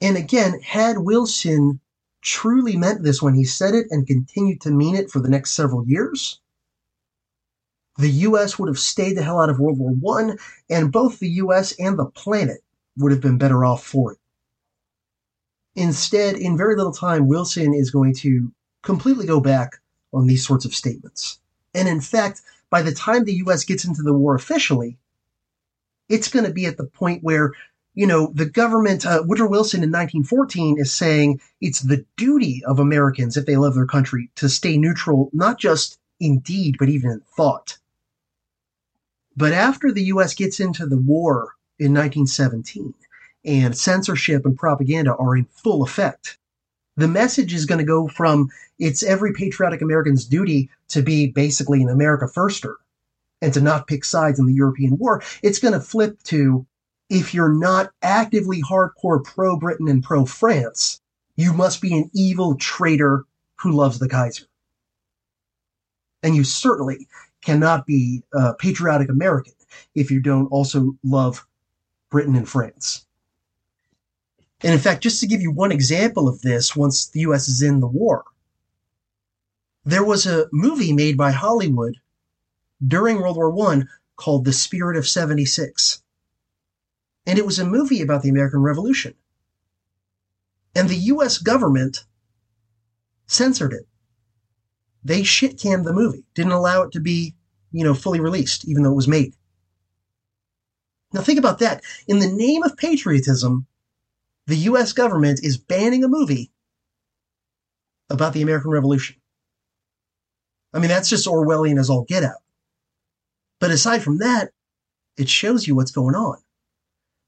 And again, had Wilson truly meant this when he said it and continued to mean it for the next several years, the US would have stayed the hell out of World War I, and both the US and the planet would have been better off for it. Instead, in very little time, Wilson is going to completely go back on these sorts of statements. And in fact, by the time the US gets into the war officially, it's going to be at the point where, you know, the government, uh, Woodrow Wilson in 1914 is saying it's the duty of Americans, if they love their country, to stay neutral, not just in deed, but even in thought. But after the US gets into the war in 1917 and censorship and propaganda are in full effect, the message is going to go from it's every patriotic American's duty to be basically an America firster and to not pick sides in the European war. It's going to flip to if you're not actively hardcore pro Britain and pro France, you must be an evil traitor who loves the Kaiser. And you certainly cannot be a patriotic American if you don't also love Britain and France. And in fact, just to give you one example of this, once the US is in the war, there was a movie made by Hollywood during World War I called The Spirit of 76. And it was a movie about the American Revolution. And the US government censored it they shit canned the movie, didn't allow it to be, you know, fully released, even though it was made. Now think about that. In the name of patriotism, the US government is banning a movie about the American Revolution. I mean, that's just Orwellian as all get out. But aside from that, it shows you what's going on.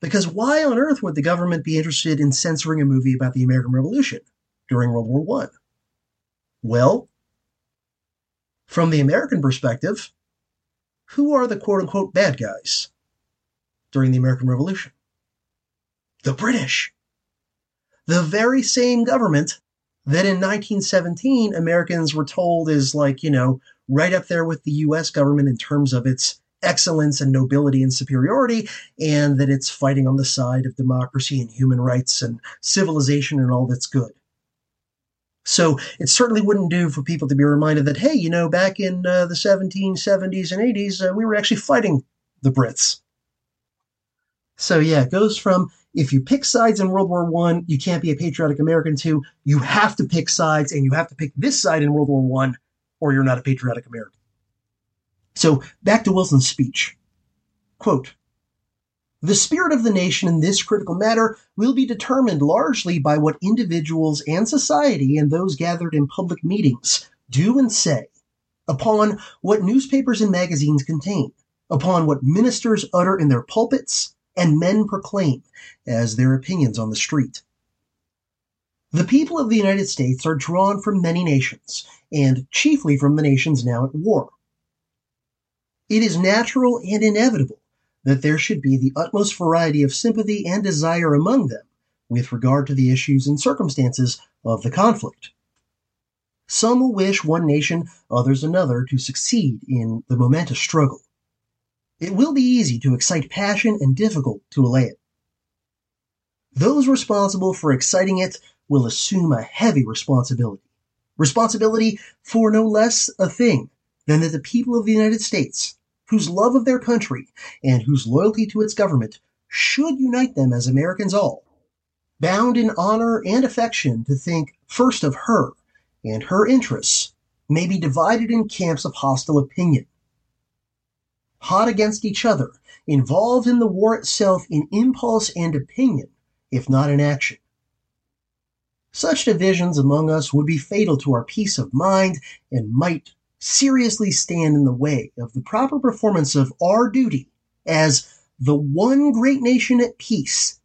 Because why on earth would the government be interested in censoring a movie about the American Revolution during World War I? Well, from the American perspective, who are the quote unquote bad guys during the American Revolution? The British. The very same government that in 1917 Americans were told is like, you know, right up there with the US government in terms of its excellence and nobility and superiority, and that it's fighting on the side of democracy and human rights and civilization and all that's good. So it certainly wouldn't do for people to be reminded that, hey, you know, back in uh, the 1770s and 80s, uh, we were actually fighting the Brits. So yeah, it goes from if you pick sides in World War One, you can't be a patriotic American. too. you have to pick sides, and you have to pick this side in World War One, or you're not a patriotic American. So back to Wilson's speech. Quote, the spirit of the nation in this critical matter will be determined largely by what individuals and society and those gathered in public meetings do and say, upon what newspapers and magazines contain, upon what ministers utter in their pulpits and men proclaim as their opinions on the street. The people of the United States are drawn from many nations, and chiefly from the nations now at war. It is natural and inevitable that there should be the utmost variety of sympathy and desire among them with regard to the issues and circumstances of the conflict. Some will wish one nation, others another, to succeed in the momentous struggle. It will be easy to excite passion and difficult to allay it. Those responsible for exciting it will assume a heavy responsibility. Responsibility for no less a thing than that the people of the United States whose love of their country and whose loyalty to its government should unite them as Americans all, bound in honor and affection to think first of her and her interests, may be divided in camps of hostile opinion. Hot against each other, involved in the war itself in impulse and opinion, if not in action. Such divisions among us would be fatal to our peace of mind and might seriously stand in the way of the proper performance of our duty as the one great nation at peace,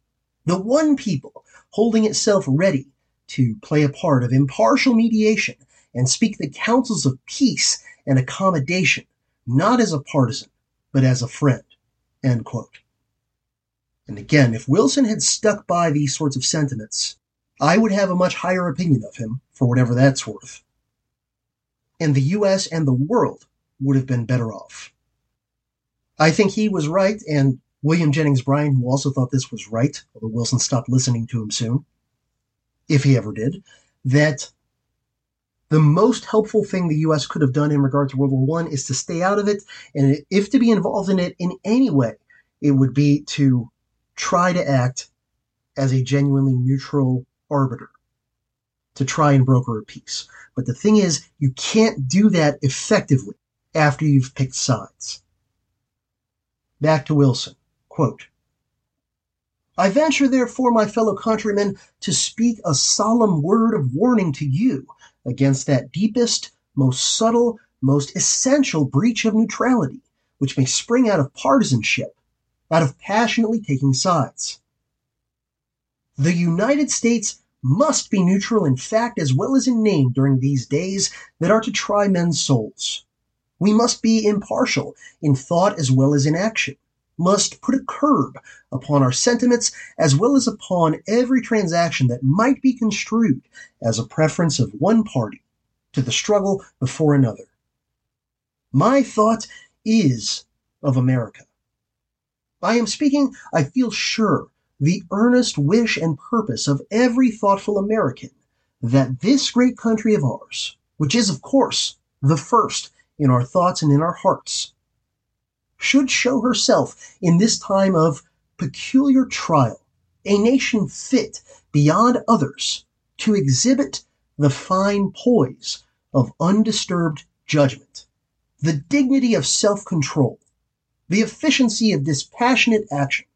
the one people holding itself ready to play a part of impartial mediation and speak the counsels of peace and accommodation, not as a partisan, but as a friend. End quote. And again, if Wilson had stuck by these sorts of sentiments, I would have a much higher opinion of him, for whatever that's worth and the US and the world would have been better off. I think he was right, and William Jennings Bryan, who also thought this was right, although Wilson stopped listening to him soon, if he ever did, that the most helpful thing the U.S. could have done in regard to World War I is to stay out of it, and if to be involved in it in any way, it would be to try to act as a genuinely neutral arbiter, to try and broker a peace. But the thing is, you can't do that effectively after you've picked sides. Back to Wilson. Quote, I venture, therefore, my fellow countrymen, to speak a solemn word of warning to you against that deepest, most subtle, most essential breach of neutrality, which may spring out of partisanship, out of passionately taking sides. The United States must be neutral in fact as well as in name during these days that are to try men's souls. We must be impartial in thought as well as in action, must put a curb upon our sentiments as well as upon every transaction that might be construed as a preference of one party to the struggle before another. My thought is of America. I am speaking, I feel sure, the earnest wish and purpose of every thoughtful American that this great country of ours, which is, of course, the first in our thoughts and in our hearts, should show herself in this time of peculiar trial, a nation fit beyond others to exhibit the fine poise of undisturbed judgment, the dignity of self control, the efficiency of dispassionate action,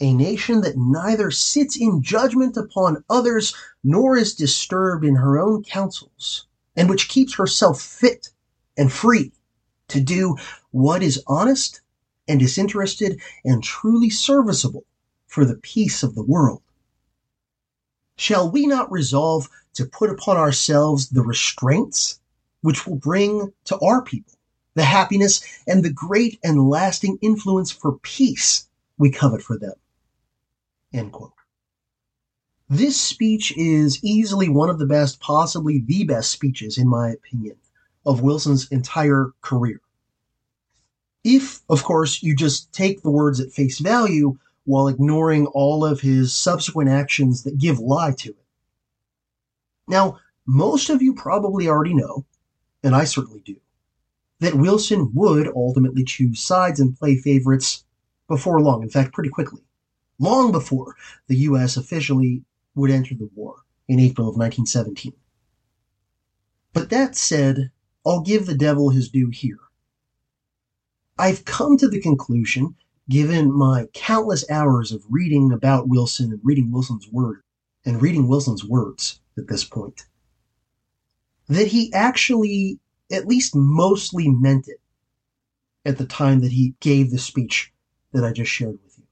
a nation that neither sits in judgment upon others nor is disturbed in her own counsels, and which keeps herself fit and free to do what is honest and disinterested and truly serviceable for the peace of the world. Shall we not resolve to put upon ourselves the restraints which will bring to our people the happiness and the great and lasting influence for peace we covet for them? This speech is easily one of the best, possibly the best speeches, in my opinion, of Wilson's entire career. If, of course, you just take the words at face value while ignoring all of his subsequent actions that give lie to it. Now, most of you probably already know, and I certainly do, that Wilson would ultimately choose sides and play favorites before long, in fact, pretty quickly, long before the U.S. officially would enter the war in April of 1917. But that said, I'll give the devil his due here. I've come to the conclusion, given my countless hours of reading about Wilson and reading Wilson's word and reading Wilson's words at this point, that he actually at least mostly meant it at the time that he gave the speech that I just shared with you.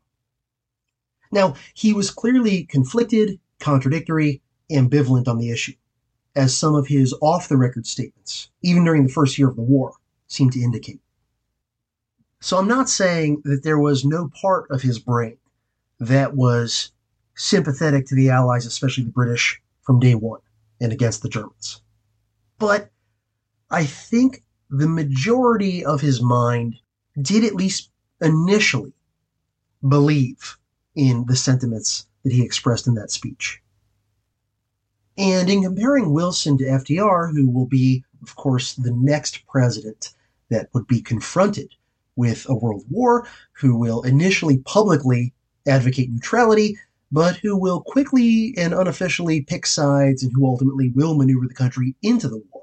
Now, he was clearly conflicted, contradictory, ambivalent on the issue, as some of his off the record statements, even during the first year of the war, seem to indicate. So I'm not saying that there was no part of his brain that was sympathetic to the Allies, especially the British, from day one and against the Germans. But I think the majority of his mind did at least initially believe in the sentiments that he expressed in that speech. And in comparing Wilson to FDR, who will be, of course, the next president that would be confronted with a world war, who will initially publicly advocate neutrality, but who will quickly and unofficially pick sides and who ultimately will maneuver the country into the war.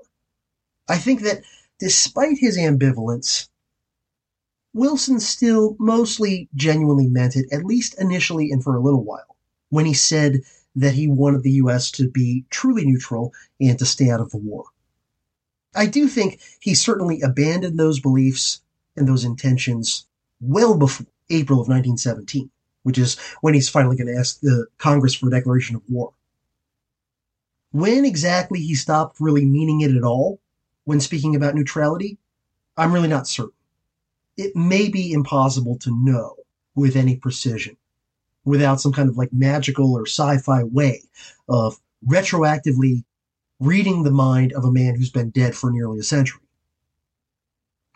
I think that despite his ambivalence, Wilson still mostly genuinely meant it, at least initially and for a little while, when he said that he wanted the U.S. to be truly neutral and to stay out of the war. I do think he certainly abandoned those beliefs and those intentions well before April of 1917, which is when he's finally going to ask the Congress for a declaration of war. When exactly he stopped really meaning it at all when speaking about neutrality, I'm really not certain. It may be impossible to know with any precision without some kind of like magical or sci-fi way of retroactively reading the mind of a man who's been dead for nearly a century.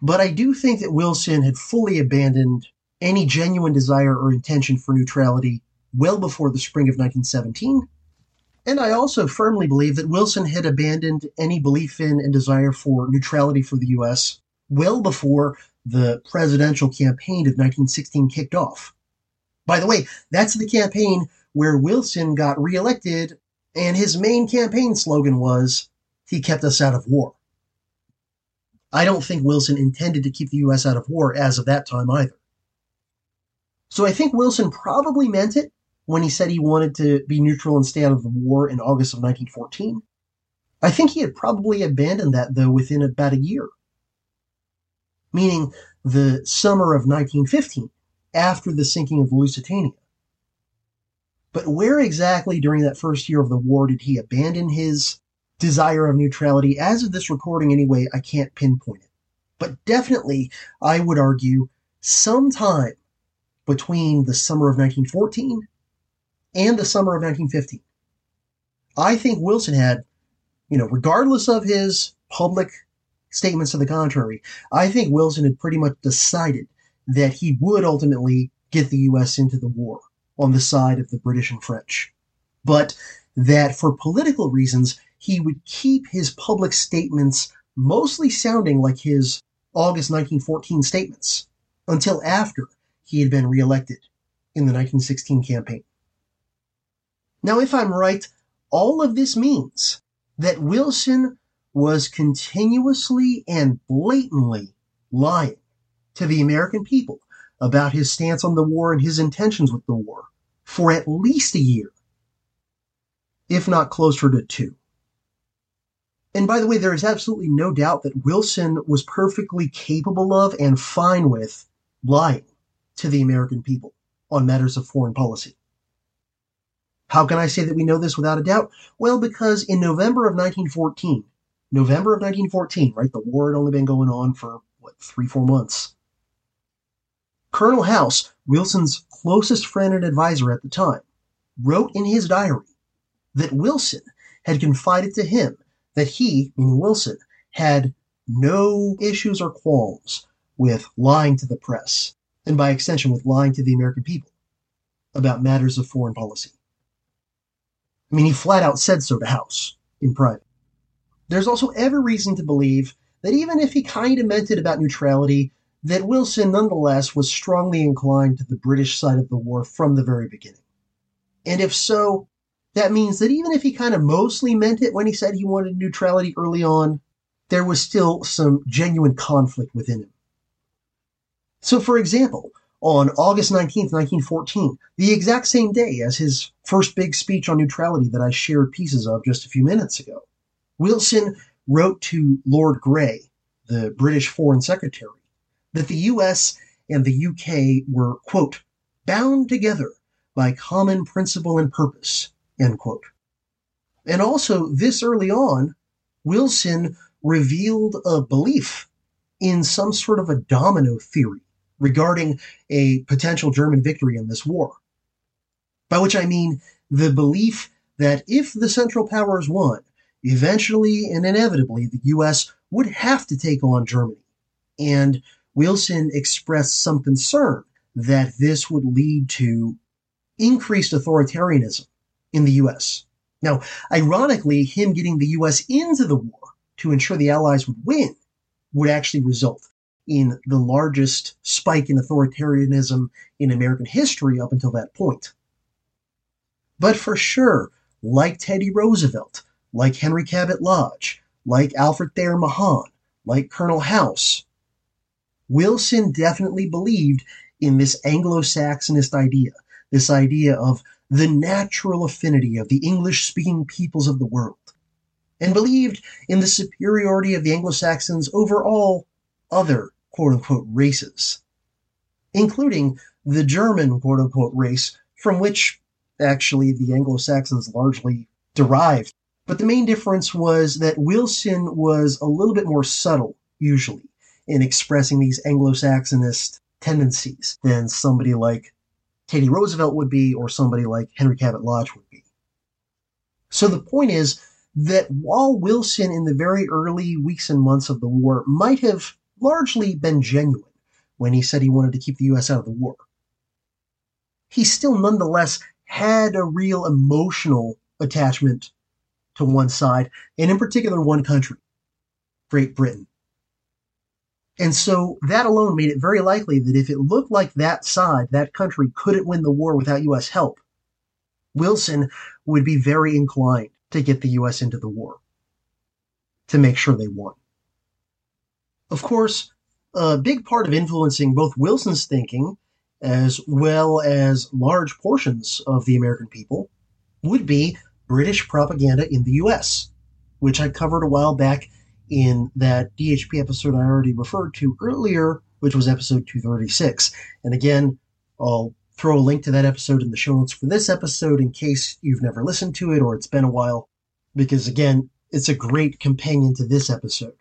But I do think that Wilson had fully abandoned any genuine desire or intention for neutrality well before the spring of 1917 and I also firmly believe that Wilson had abandoned any belief in and desire for neutrality for the U.S. well before the presidential campaign of 1916 kicked off. By the way, that's the campaign where Wilson got reelected, and his main campaign slogan was, He kept us out of war. I don't think Wilson intended to keep the U.S. out of war as of that time either. So I think Wilson probably meant it, when he said he wanted to be neutral and stay out of the war in August of 1914. I think he had probably abandoned that, though, within about a year. Meaning the summer of 1915, after the sinking of Lusitania. But where exactly during that first year of the war did he abandon his desire of neutrality? As of this recording, anyway, I can't pinpoint it. But definitely, I would argue, sometime between the summer of 1914 and the summer of 1915. I think Wilson had, you know, regardless of his public statements to the contrary, I think Wilson had pretty much decided that he would ultimately get the U.S. into the war on the side of the British and French. But that for political reasons, he would keep his public statements mostly sounding like his August 1914 statements until after he had been reelected in the 1916 campaign. Now, if I'm right, all of this means that Wilson was continuously and blatantly lying to the American people about his stance on the war and his intentions with the war for at least a year, if not closer to two. And by the way, there is absolutely no doubt that Wilson was perfectly capable of and fine with lying to the American people on matters of foreign policy. How can I say that we know this without a doubt? Well, because in November of 1914, November of 1914, right, the war had only been going on for, what, three, four months. Colonel House, Wilson's closest friend and advisor at the time, wrote in his diary that Wilson had confided to him that he, meaning Wilson, had no issues or qualms with lying to the press, and by extension with lying to the American people about matters of foreign policy. I mean, he flat out said so to House in private. There's also every reason to believe that even if he kind of meant it about neutrality, that Wilson nonetheless was strongly inclined to the British side of the war from the very beginning. And if so, that means that even if he kind of mostly meant it when he said he wanted neutrality early on, there was still some genuine conflict within him. So, for example, on August 19th, 1914, the exact same day as his first big speech on neutrality that I shared pieces of just a few minutes ago, Wilson wrote to Lord Grey, the British Foreign Secretary, that the US and the UK were, quote, bound together by common principle and purpose, end quote. And also, this early on, Wilson revealed a belief in some sort of a domino theory regarding a potential German victory in this war. By which I mean the belief that if the Central Powers won, eventually and inevitably the US would have to take on Germany. And Wilson expressed some concern that this would lead to increased authoritarianism in the US. Now, ironically, him getting the US into the war to ensure the Allies would win would actually result in the largest spike in authoritarianism in American history up until that point. But for sure, like Teddy Roosevelt, like Henry Cabot Lodge, like Alfred Thayer Mahan, like Colonel House, Wilson definitely believed in this Anglo Saxonist idea, this idea of the natural affinity of the English speaking peoples of the world, and believed in the superiority of the Anglo Saxons over all other quote unquote races, including the German quote unquote race from which actually the Anglo Saxons largely derived. But the main difference was that Wilson was a little bit more subtle, usually, in expressing these Anglo Saxonist tendencies than somebody like Teddy Roosevelt would be or somebody like Henry Cabot Lodge would be. So the point is that while Wilson in the very early weeks and months of the war might have largely been genuine when he said he wanted to keep the US out of the war. He still nonetheless had a real emotional attachment to one side, and in particular one country, Great Britain. And so that alone made it very likely that if it looked like that side, that country, couldn't win the war without US help, Wilson would be very inclined to get the US into the war to make sure they won. Of course, a big part of influencing both Wilson's thinking as well as large portions of the American people would be British propaganda in the US, which I covered a while back in that DHP episode I already referred to earlier, which was episode 236. And again, I'll throw a link to that episode in the show notes for this episode in case you've never listened to it or it's been a while, because again, it's a great companion to this episode.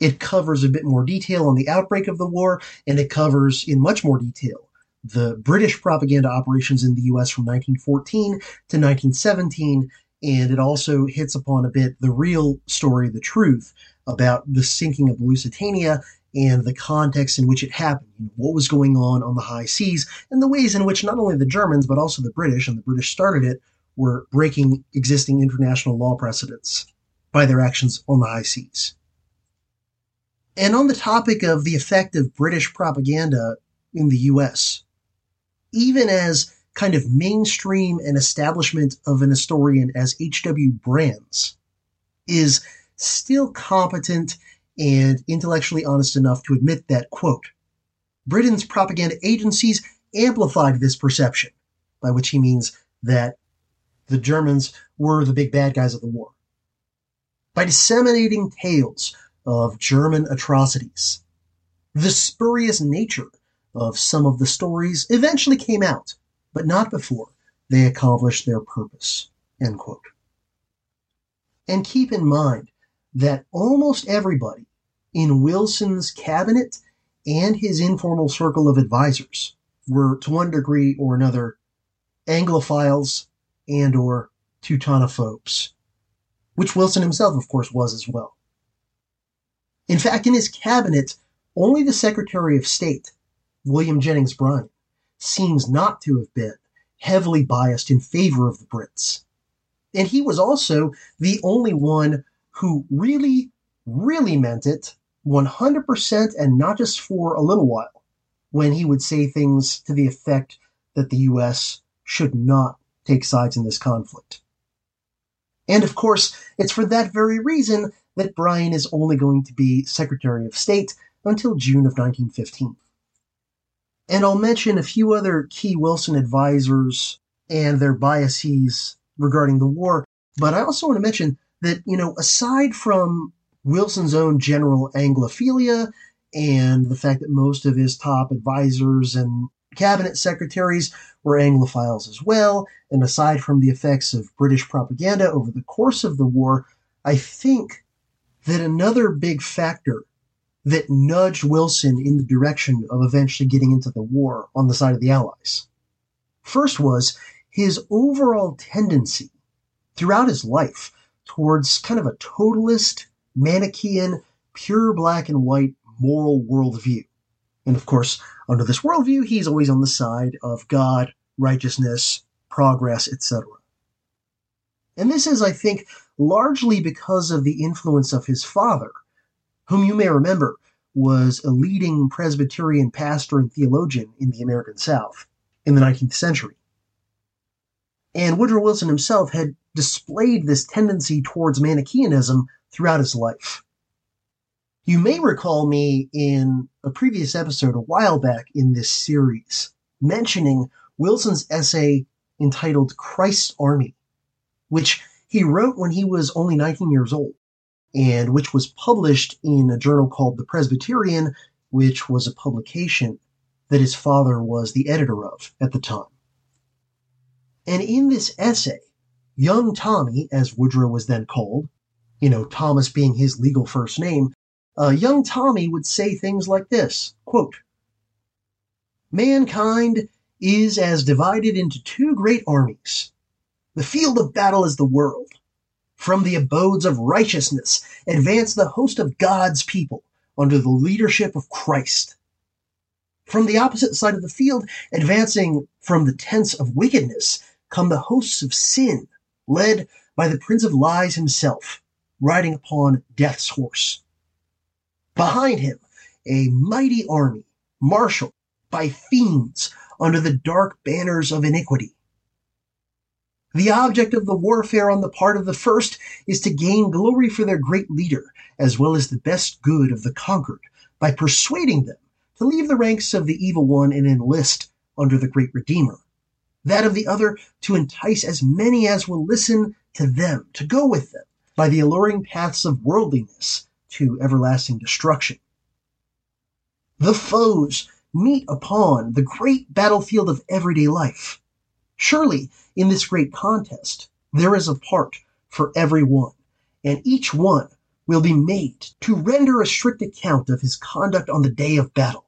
It covers a bit more detail on the outbreak of the war, and it covers in much more detail the British propaganda operations in the US from 1914 to 1917, and it also hits upon a bit the real story, the truth about the sinking of Lusitania and the context in which it happened, what was going on on the high seas, and the ways in which not only the Germans, but also the British, and the British started it, were breaking existing international law precedents by their actions on the high seas. And on the topic of the effect of British propaganda in the US, even as kind of mainstream and establishment of an historian as H.W. Brands is still competent and intellectually honest enough to admit that, quote, Britain's propaganda agencies amplified this perception, by which he means that the Germans were the big bad guys of the war. By disseminating tales of German atrocities. The spurious nature of some of the stories eventually came out, but not before they accomplished their purpose. End quote. And keep in mind that almost everybody in Wilson's cabinet and his informal circle of advisors were to one degree or another Anglophiles and or Teutonophobes, which Wilson himself, of course, was as well. In fact, in his cabinet, only the Secretary of State, William Jennings Bryan, seems not to have been heavily biased in favor of the Brits. And he was also the only one who really, really meant it 100% and not just for a little while when he would say things to the effect that the US should not take sides in this conflict. And of course, it's for that very reason that Bryan is only going to be Secretary of State until June of 1915. And I'll mention a few other key Wilson advisors and their biases regarding the war, but I also want to mention that, you know, aside from Wilson's own general Anglophilia and the fact that most of his top advisors and cabinet secretaries were Anglophiles as well, and aside from the effects of British propaganda over the course of the war, I think that another big factor that nudged Wilson in the direction of eventually getting into the war on the side of the Allies. First was his overall tendency throughout his life towards kind of a totalist, Manichaean, pure black and white moral worldview. And of course, under this worldview, he's always on the side of God, righteousness, progress, etc. And this is, I think, largely because of the influence of his father, whom you may remember was a leading Presbyterian pastor and theologian in the American South in the 19th century. And Woodrow Wilson himself had displayed this tendency towards Manichaeanism throughout his life. You may recall me in a previous episode a while back in this series mentioning Wilson's essay entitled Christ's Army, which he wrote when he was only 19 years old, and which was published in a journal called The Presbyterian, which was a publication that his father was the editor of at the time. And in this essay, young Tommy, as Woodrow was then called, you know, Thomas being his legal first name, uh, young Tommy would say things like this quote, Mankind is as divided into two great armies. The field of battle is the world. From the abodes of righteousness advance the host of God's people under the leadership of Christ. From the opposite side of the field, advancing from the tents of wickedness, come the hosts of sin, led by the Prince of Lies himself, riding upon death's horse. Behind him, a mighty army, marshaled by fiends under the dark banners of iniquity. The object of the warfare on the part of the first is to gain glory for their great leader, as well as the best good of the conquered, by persuading them to leave the ranks of the evil one and enlist under the great Redeemer. That of the other to entice as many as will listen to them, to go with them by the alluring paths of worldliness to everlasting destruction. The foes meet upon the great battlefield of everyday life. Surely, in this great contest, there is a part for every one, and each one will be made to render a strict account of his conduct on the day of battle.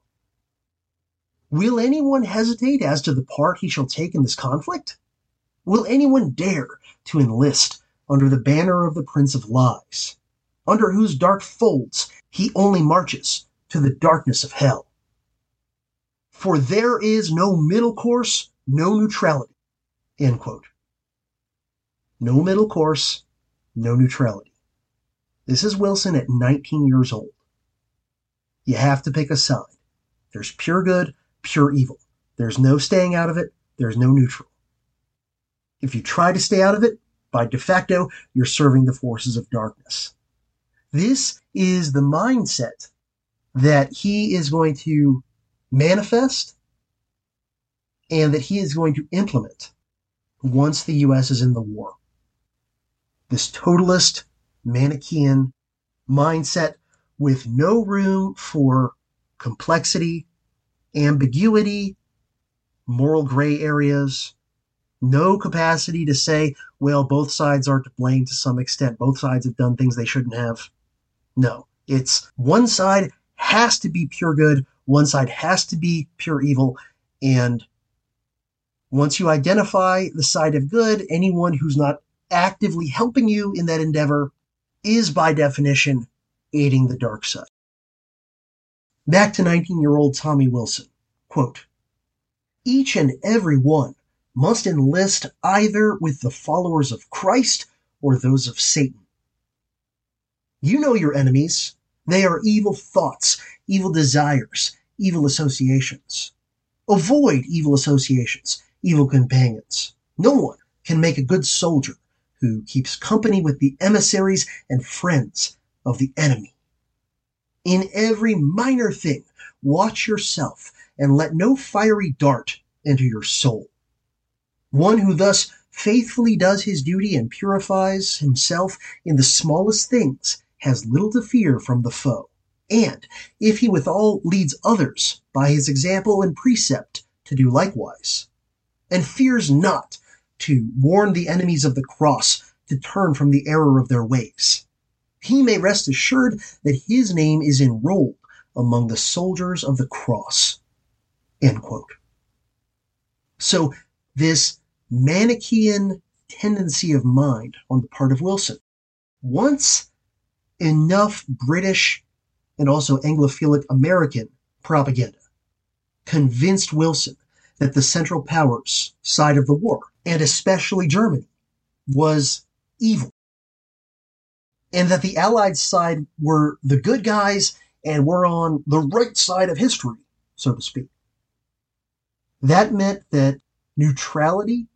Will anyone hesitate as to the part he shall take in this conflict? Will anyone dare to enlist under the banner of the Prince of Lies? under whose dark folds he only marches to the darkness of hell. For there is no middle course, no neutrality. End quote. No middle course, no neutrality. This is Wilson at 19 years old. You have to pick a side. There's pure good, pure evil. There's no staying out of it. There's no neutral. If you try to stay out of it, by de facto, you're serving the forces of darkness. This is the mindset that he is going to manifest and that he is going to implement once the U.S. is in the war. This totalist, Manichaean mindset with no room for complexity, ambiguity, moral gray areas, no capacity to say, well, both sides are to blame to some extent. Both sides have done things they shouldn't have. No, it's one side has to be pure good, one side has to be pure evil, and once you identify the side of good, anyone who's not actively helping you in that endeavor is by definition aiding the dark side. Back to 19 year old Tommy Wilson. Quote, Each and every one must enlist either with the followers of Christ or those of Satan. You know your enemies. They are evil thoughts, evil desires, evil associations. Avoid evil associations, evil companions. No one can make a good soldier who keeps company with the emissaries and friends of the enemy. In every minor thing, watch yourself and let no fiery dart enter your soul. One who thus faithfully does his duty and purifies himself in the smallest things has little to fear from the foe. And if he withal leads others by his example and precept to do likewise, and fears not to warn the enemies of the cross to turn from the error of their ways, he may rest assured that his name is enrolled among the soldiers of the cross. So this Manichaean tendency of mind on the part of Wilson. Once enough British and also Anglophilic American propaganda convinced Wilson that the Central Powers side of the war, and especially Germany, was evil. And that the Allied side were the good guys and were on the right side of history, so to speak. That meant that neutrality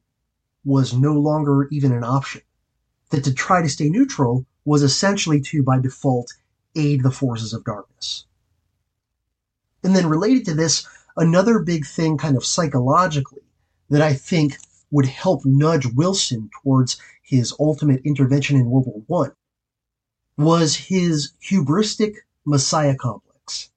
was no longer even an option. That to try to stay neutral was essentially to, by default, aid the forces of darkness. And then related to this, another big thing kind of psychologically that I think would help nudge Wilson towards his ultimate intervention in World War I was his hubristic messiah complex.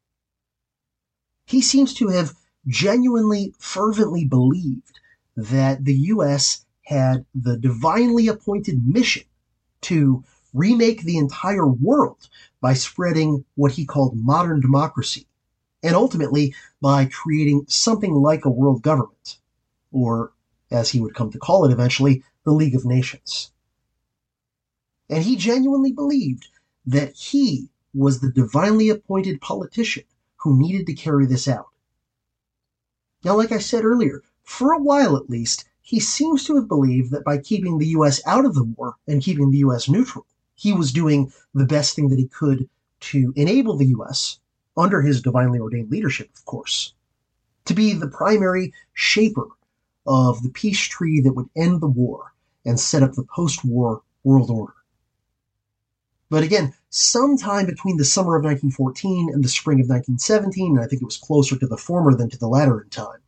He seems to have genuinely, fervently believed that the U.S had the divinely appointed mission to remake the entire world by spreading what he called modern democracy, and ultimately by creating something like a world government, or as he would come to call it eventually, the League of Nations. And he genuinely believed that he was the divinely appointed politician who needed to carry this out. Now, like I said earlier, for a while at least, he seems to have believed that by keeping the U.S. out of the war and keeping the U.S. neutral, he was doing the best thing that he could to enable the U.S., under his divinely ordained leadership, of course, to be the primary shaper of the peace tree that would end the war and set up the post war world order. But again, sometime between the summer of 1914 and the spring of 1917, and I think it was closer to the former than to the latter in time,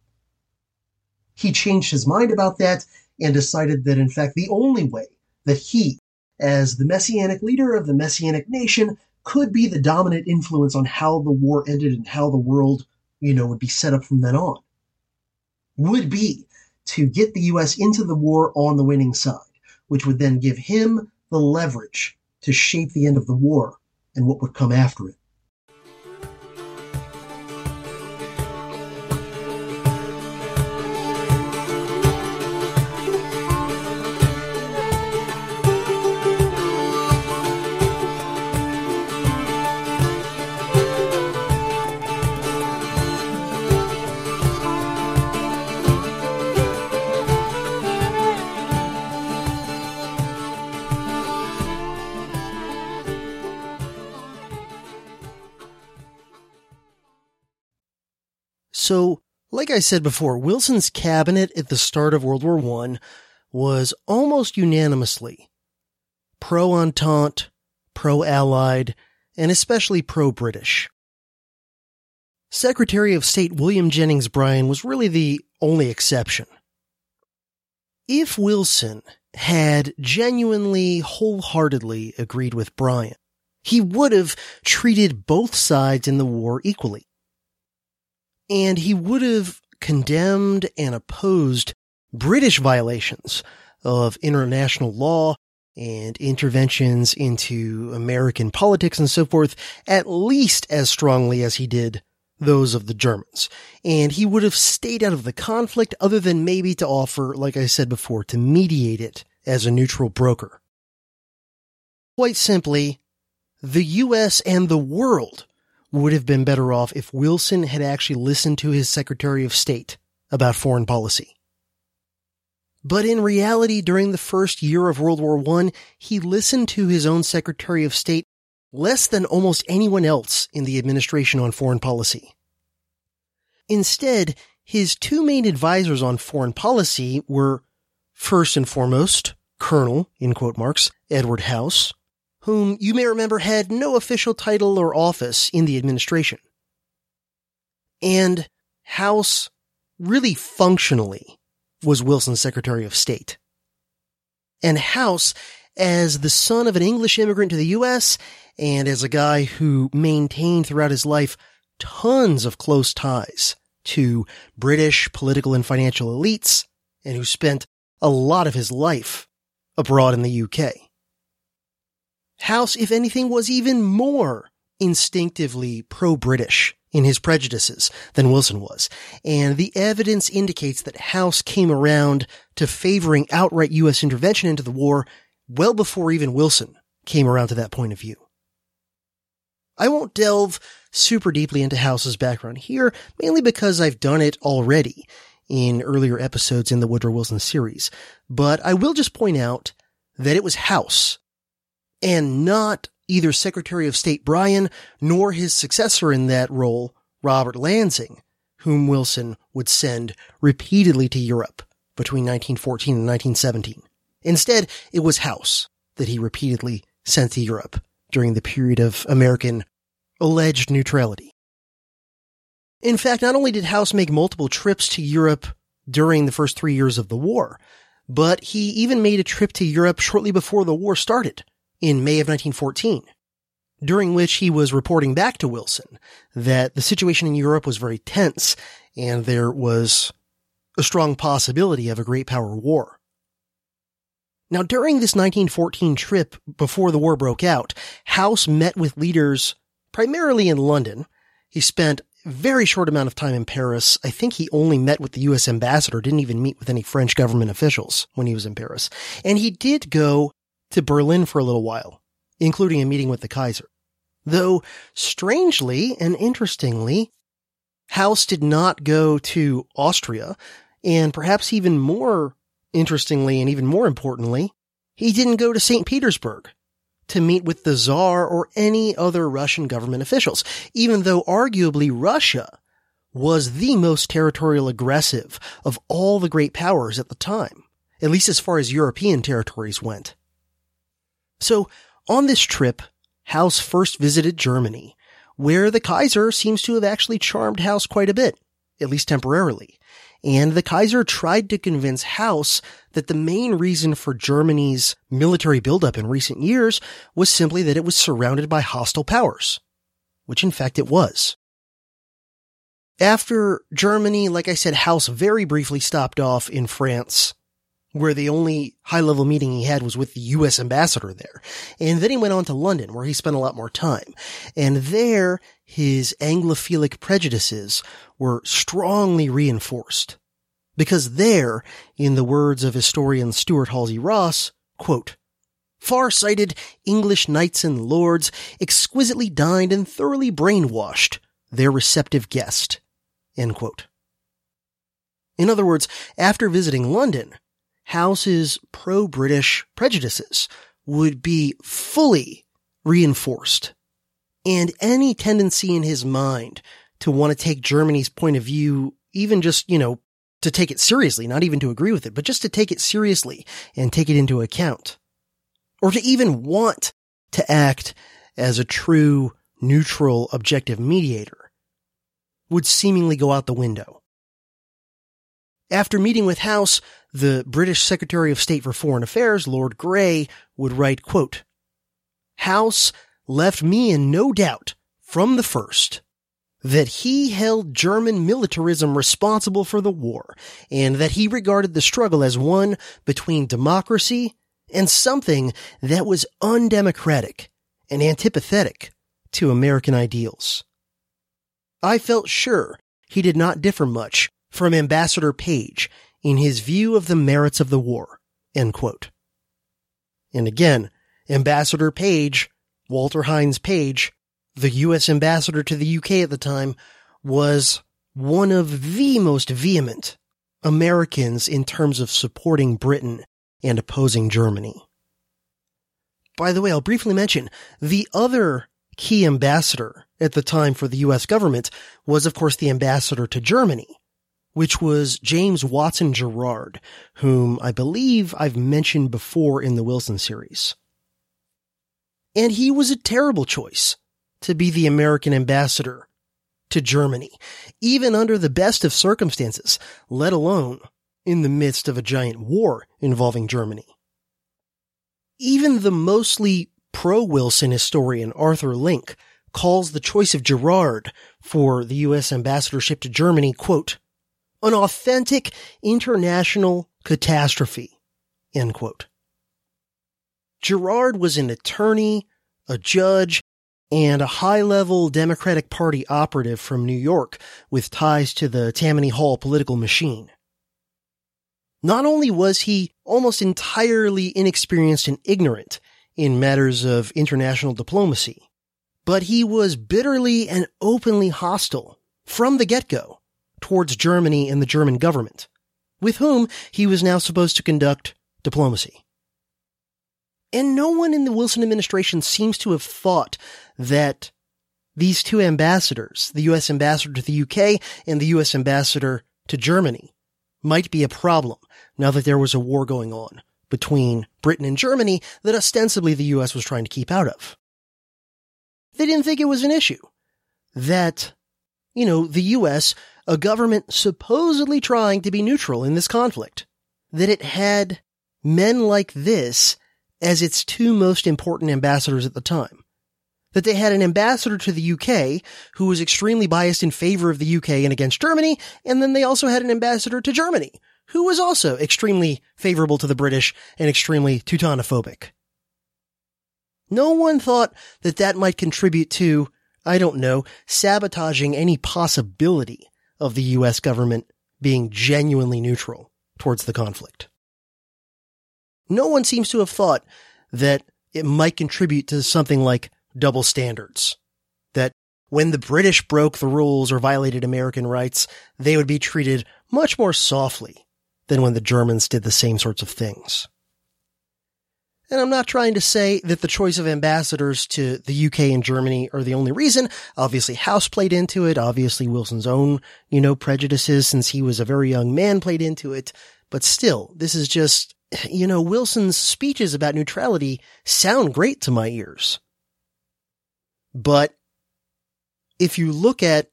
he changed his mind about that and decided that, in fact, the only way that he, as the messianic leader of the messianic nation, could be the dominant influence on how the war ended and how the world, you know, would be set up from then on, would be to get the U.S. into the war on the winning side, which would then give him the leverage to shape the end of the war and what would come after it. So, like I said before, Wilson's cabinet at the start of World War I was almost unanimously pro Entente, pro Allied, and especially pro British. Secretary of State William Jennings Bryan was really the only exception. If Wilson had genuinely, wholeheartedly agreed with Bryan, he would have treated both sides in the war equally and he would have condemned and opposed British violations of international law and interventions into American politics and so forth at least as strongly as he did those of the Germans. And he would have stayed out of the conflict other than maybe to offer, like I said before, to mediate it as a neutral broker. Quite simply, the US and the world would have been better off if Wilson had actually listened to his Secretary of State about foreign policy. But in reality, during the first year of World War I, he listened to his own Secretary of State less than almost anyone else in the administration on foreign policy. Instead, his two main advisors on foreign policy were, first and foremost, Colonel, in quote marks, Edward House, whom you may remember had no official title or office in the administration. And House really functionally was Wilson's Secretary of State. And House, as the son of an English immigrant to the U.S. and as a guy who maintained throughout his life tons of close ties to British political and financial elites and who spent a lot of his life abroad in the UK. House, if anything, was even more instinctively pro-British in his prejudices than Wilson was. And the evidence indicates that House came around to favoring outright U.S. intervention into the war well before even Wilson came around to that point of view. I won't delve super deeply into House's background here, mainly because I've done it already in earlier episodes in the Woodrow Wilson series, but I will just point out that it was House and not either Secretary of State Bryan nor his successor in that role, Robert Lansing, whom Wilson would send repeatedly to Europe between 1914 and 1917. Instead, it was House that he repeatedly sent to Europe during the period of American alleged neutrality. In fact, not only did House make multiple trips to Europe during the first three years of the war, but he even made a trip to Europe shortly before the war started in May of 1914, during which he was reporting back to Wilson that the situation in Europe was very tense and there was a strong possibility of a great power war. Now, during this 1914 trip before the war broke out, House met with leaders primarily in London. He spent a very short amount of time in Paris. I think he only met with the U.S. ambassador, didn't even meet with any French government officials when he was in Paris. And he did go to Berlin for a little while, including a meeting with the Kaiser. Though, strangely and interestingly, House did not go to Austria, and perhaps even more interestingly and even more importantly, he didn't go to St. Petersburg to meet with the Tsar or any other Russian government officials, even though arguably Russia was the most territorial aggressive of all the great powers at the time, at least as far as European territories went. So, on this trip, House first visited Germany, where the Kaiser seems to have actually charmed House quite a bit, at least temporarily. And the Kaiser tried to convince House that the main reason for Germany's military buildup in recent years was simply that it was surrounded by hostile powers, which in fact it was. After Germany, like I said, House very briefly stopped off in France, where the only high level meeting he had was with the US ambassador there. And then he went on to London, where he spent a lot more time. And there, his Anglophilic prejudices were strongly reinforced. Because there, in the words of historian Stuart Halsey Ross, quote, far-sighted English knights and lords exquisitely dined and thoroughly brainwashed their receptive guest. End quote. In other words, after visiting London, House's pro-British prejudices would be fully reinforced. And any tendency in his mind to want to take Germany's point of view, even just, you know, to take it seriously, not even to agree with it, but just to take it seriously and take it into account. Or to even want to act as a true, neutral, objective mediator would seemingly go out the window. After meeting with House, the British Secretary of State for Foreign Affairs, Lord Grey, would write, quote, House left me in no doubt from the first that he held German militarism responsible for the war and that he regarded the struggle as one between democracy and something that was undemocratic and antipathetic to American ideals. I felt sure he did not differ much from Ambassador Page in his view of the merits of the war. And again, Ambassador Page, Walter Hines Page, the U.S. ambassador to the UK at the time, was one of the most vehement Americans in terms of supporting Britain and opposing Germany. By the way, I'll briefly mention the other key ambassador at the time for the US government was, of course, the ambassador to Germany, which was James Watson Gerard, whom I believe I've mentioned before in the Wilson series. And he was a terrible choice to be the American ambassador to Germany, even under the best of circumstances, let alone in the midst of a giant war involving Germany. Even the mostly pro-Wilson historian Arthur Link calls the choice of Gerard for the U.S. ambassadorship to Germany, quote, an authentic international catastrophe, end quote. Gerard was an attorney, a judge, and a high-level Democratic Party operative from New York with ties to the Tammany Hall political machine. Not only was he almost entirely inexperienced and ignorant in matters of international diplomacy, but he was bitterly and openly hostile from the get-go towards Germany and the German government, with whom he was now supposed to conduct diplomacy. And no one in the Wilson administration seems to have thought that these two ambassadors, the US ambassador to the UK and the US ambassador to Germany, might be a problem now that there was a war going on between Britain and Germany that ostensibly the US was trying to keep out of. They didn't think it was an issue. That, you know, the US, a government supposedly trying to be neutral in this conflict, that it had men like this as its two most important ambassadors at the time. That they had an ambassador to the UK who was extremely biased in favor of the UK and against Germany, and then they also had an ambassador to Germany who was also extremely favorable to the British and extremely Teutonophobic. No one thought that that might contribute to, I don't know, sabotaging any possibility of the US government being genuinely neutral towards the conflict. No one seems to have thought that it might contribute to something like double standards. That when the British broke the rules or violated American rights, they would be treated much more softly than when the Germans did the same sorts of things. And I'm not trying to say that the choice of ambassadors to the UK and Germany are the only reason. Obviously, House played into it. Obviously, Wilson's own, you know, prejudices since he was a very young man played into it. But still, this is just, you know, Wilson's speeches about neutrality sound great to my ears. But if you look at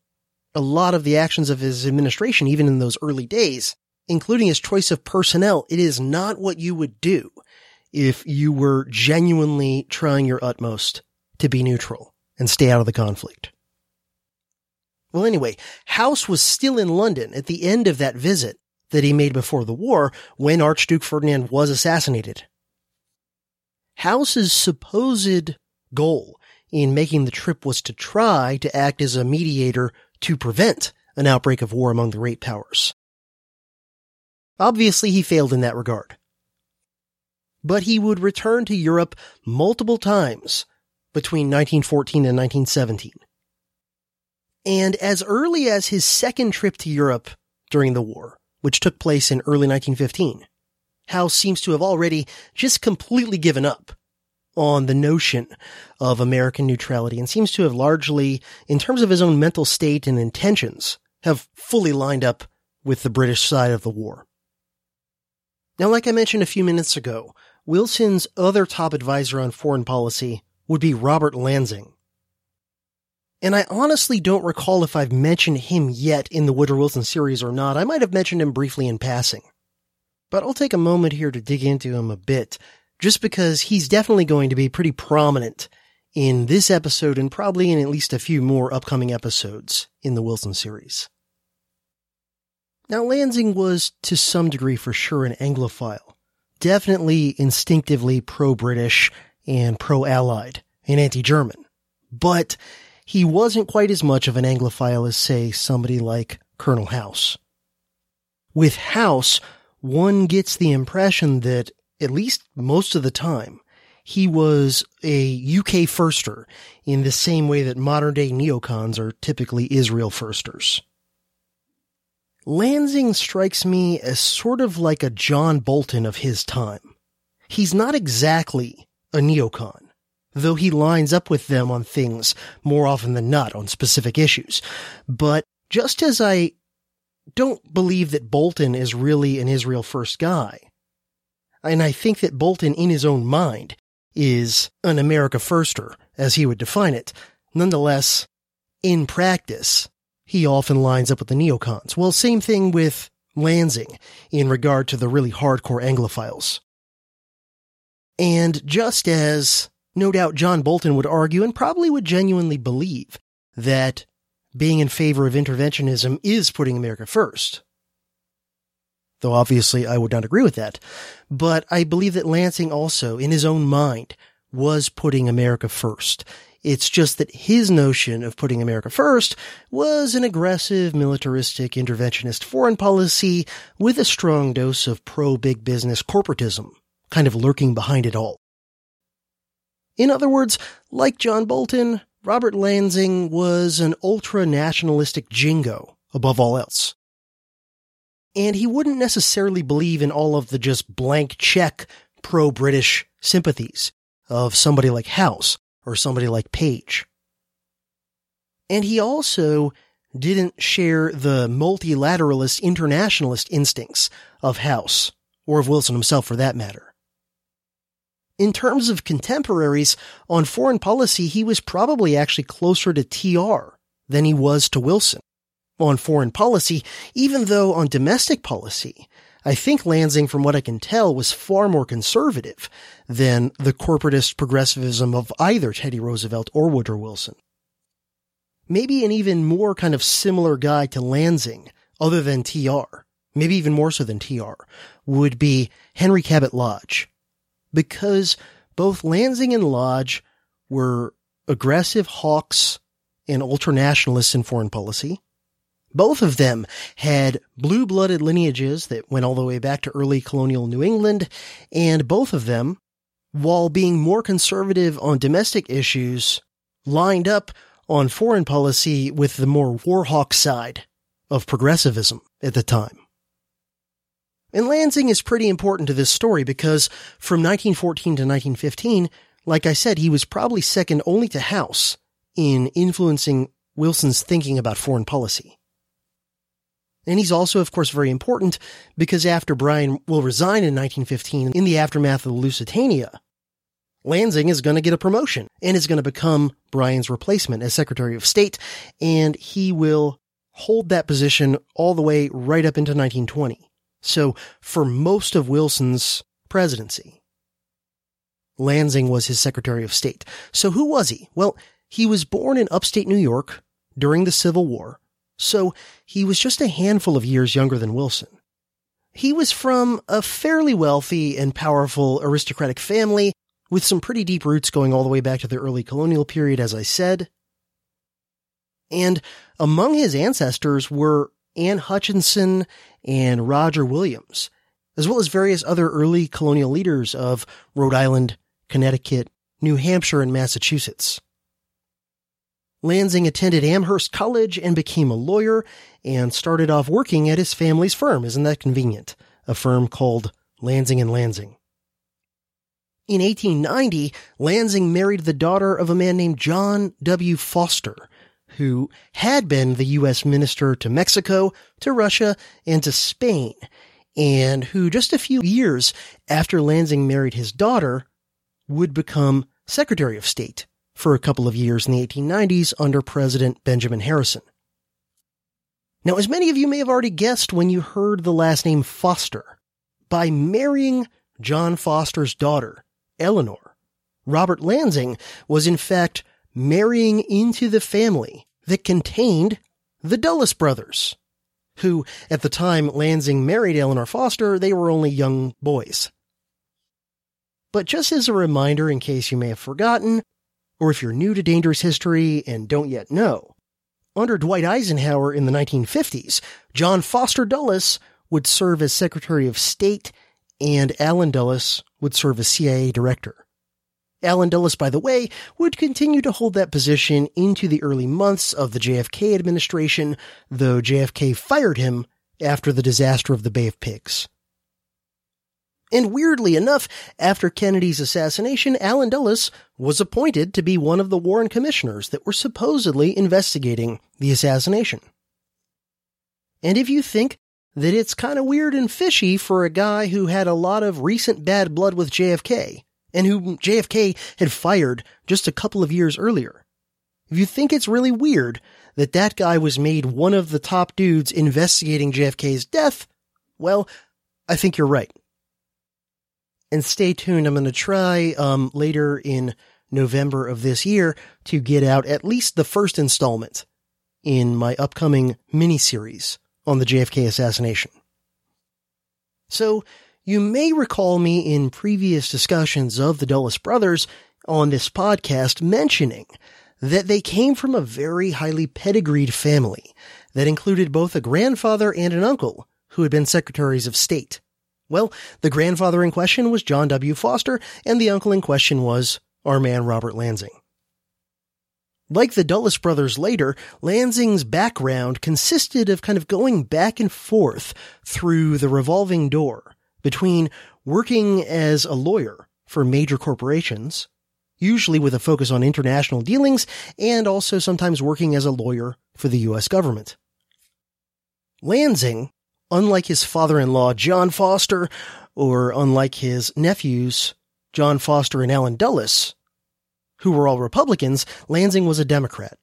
a lot of the actions of his administration, even in those early days, including his choice of personnel, it is not what you would do if you were genuinely trying your utmost to be neutral and stay out of the conflict. Well, anyway, House was still in London at the end of that visit that he made before the war when Archduke Ferdinand was assassinated. House's supposed goal in making the trip was to try to act as a mediator to prevent an outbreak of war among the great powers. Obviously, he failed in that regard. But he would return to Europe multiple times between 1914 and 1917. And as early as his second trip to Europe during the war, which took place in early 1915, House seems to have already just completely given up on the notion of American neutrality and seems to have largely, in terms of his own mental state and intentions, have fully lined up with the British side of the war. Now, like I mentioned a few minutes ago, Wilson's other top advisor on foreign policy would be Robert Lansing. And I honestly don't recall if I've mentioned him yet in the Woodrow Wilson series or not. I might have mentioned him briefly in passing. But I'll take a moment here to dig into him a bit, just because he's definitely going to be pretty prominent in this episode and probably in at least a few more upcoming episodes in the Wilson series. Now, Lansing was to some degree for sure an Anglophile, definitely instinctively pro-British and pro-Allied and anti-German, but he wasn't quite as much of an Anglophile as, say, somebody like Colonel House. With House, one gets the impression that, at least most of the time, he was a UK firster in the same way that modern day neocons are typically Israel firsters. Lansing strikes me as sort of like a John Bolton of his time. He's not exactly a neocon, though he lines up with them on things more often than not on specific issues. But just as I don't believe that Bolton is really an Israel first guy, and I think that Bolton in his own mind is an America firster, as he would define it. Nonetheless, in practice, he often lines up with the neocons. Well, same thing with Lansing in regard to the really hardcore Anglophiles. And just as no doubt John Bolton would argue and probably would genuinely believe that being in favor of interventionism is putting America first, though obviously I would not agree with that. But I believe that Lansing also, in his own mind, was putting America first. It's just that his notion of putting America first was an aggressive, militaristic, interventionist foreign policy with a strong dose of pro-big business corporatism, kind of lurking behind it all. In other words, like John Bolton, Robert Lansing was an ultra-nationalistic jingo above all else and he wouldn't necessarily believe in all of the just blank check pro-British sympathies of somebody like House or somebody like Page. And he also didn't share the multilateralist internationalist instincts of House, or of Wilson himself for that matter. In terms of contemporaries, on foreign policy, he was probably actually closer to TR than he was to Wilson on foreign policy, even though on domestic policy, I think Lansing, from what I can tell, was far more conservative than the corporatist progressivism of either Teddy Roosevelt or Woodrow Wilson. Maybe an even more kind of similar guy to Lansing, other than TR, maybe even more so than TR, would be Henry Cabot Lodge. Because both Lansing and Lodge were aggressive hawks and ultranationalists in foreign policy. Both of them had blue-blooded lineages that went all the way back to early colonial New England, and both of them, while being more conservative on domestic issues, lined up on foreign policy with the more warhawk side of progressivism at the time. And Lansing is pretty important to this story because from 1914 to 1915, like I said, he was probably second only to House in influencing Wilson's thinking about foreign policy. And he's also, of course, very important because after Bryan will resign in 1915 in the aftermath of the Lusitania, Lansing is going to get a promotion and is going to become Bryan's replacement as Secretary of State, and he will hold that position all the way right up into 1920. So for most of Wilson's presidency, Lansing was his Secretary of State. So who was he? Well, he was born in upstate New York during the Civil War so he was just a handful of years younger than Wilson. He was from a fairly wealthy and powerful aristocratic family with some pretty deep roots going all the way back to the early colonial period, as I said. And among his ancestors were Anne Hutchinson and Roger Williams, as well as various other early colonial leaders of Rhode Island, Connecticut, New Hampshire, and Massachusetts. Lansing attended Amherst College and became a lawyer and started off working at his family's firm. Isn't that convenient? A firm called Lansing and Lansing. In 1890, Lansing married the daughter of a man named John W. Foster, who had been the U.S. minister to Mexico, to Russia, and to Spain, and who just a few years after Lansing married his daughter would become Secretary of State for a couple of years in the 1890s under President Benjamin Harrison. Now, as many of you may have already guessed when you heard the last name Foster, by marrying John Foster's daughter, Eleanor, Robert Lansing was in fact marrying into the family that contained the Dulles brothers, who, at the time Lansing married Eleanor Foster, they were only young boys. But just as a reminder, in case you may have forgotten, or if you're new to dangerous history and don't yet know, under Dwight Eisenhower in the 1950s, John Foster Dulles would serve as Secretary of State and Allen Dulles would serve as CIA Director. Allen Dulles, by the way, would continue to hold that position into the early months of the JFK administration, though JFK fired him after the disaster of the Bay of Pigs. And weirdly enough, after Kennedy's assassination, Allen Dulles was appointed to be one of the Warren commissioners that were supposedly investigating the assassination. And if you think that it's kind of weird and fishy for a guy who had a lot of recent bad blood with JFK, and who JFK had fired just a couple of years earlier, if you think it's really weird that that guy was made one of the top dudes investigating JFK's death, well, I think you're right and stay tuned. I'm going to try um, later in November of this year to get out at least the first installment in my upcoming miniseries on the JFK assassination. So, you may recall me in previous discussions of the Dulles brothers on this podcast mentioning that they came from a very highly pedigreed family that included both a grandfather and an uncle who had been secretaries of state. Well, the grandfather in question was John W. Foster, and the uncle in question was our man Robert Lansing. Like the Dulles brothers later, Lansing's background consisted of kind of going back and forth through the revolving door between working as a lawyer for major corporations, usually with a focus on international dealings, and also sometimes working as a lawyer for the U.S. government. Lansing unlike his father-in-law, John Foster, or unlike his nephews, John Foster and Allen Dulles, who were all Republicans, Lansing was a Democrat.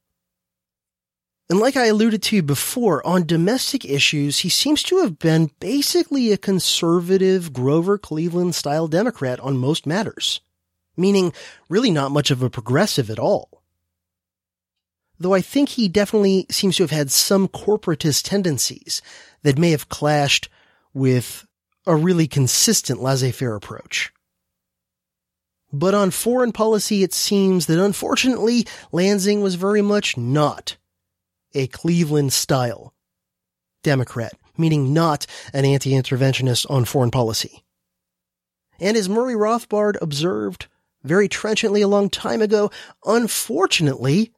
And like I alluded to before, on domestic issues, he seems to have been basically a conservative Grover Cleveland style Democrat on most matters, meaning really not much of a progressive at all though I think he definitely seems to have had some corporatist tendencies that may have clashed with a really consistent laissez-faire approach. But on foreign policy, it seems that unfortunately, Lansing was very much not a Cleveland style Democrat, meaning not an anti-interventionist on foreign policy. And as Murray Rothbard observed very trenchantly a long time ago, unfortunately,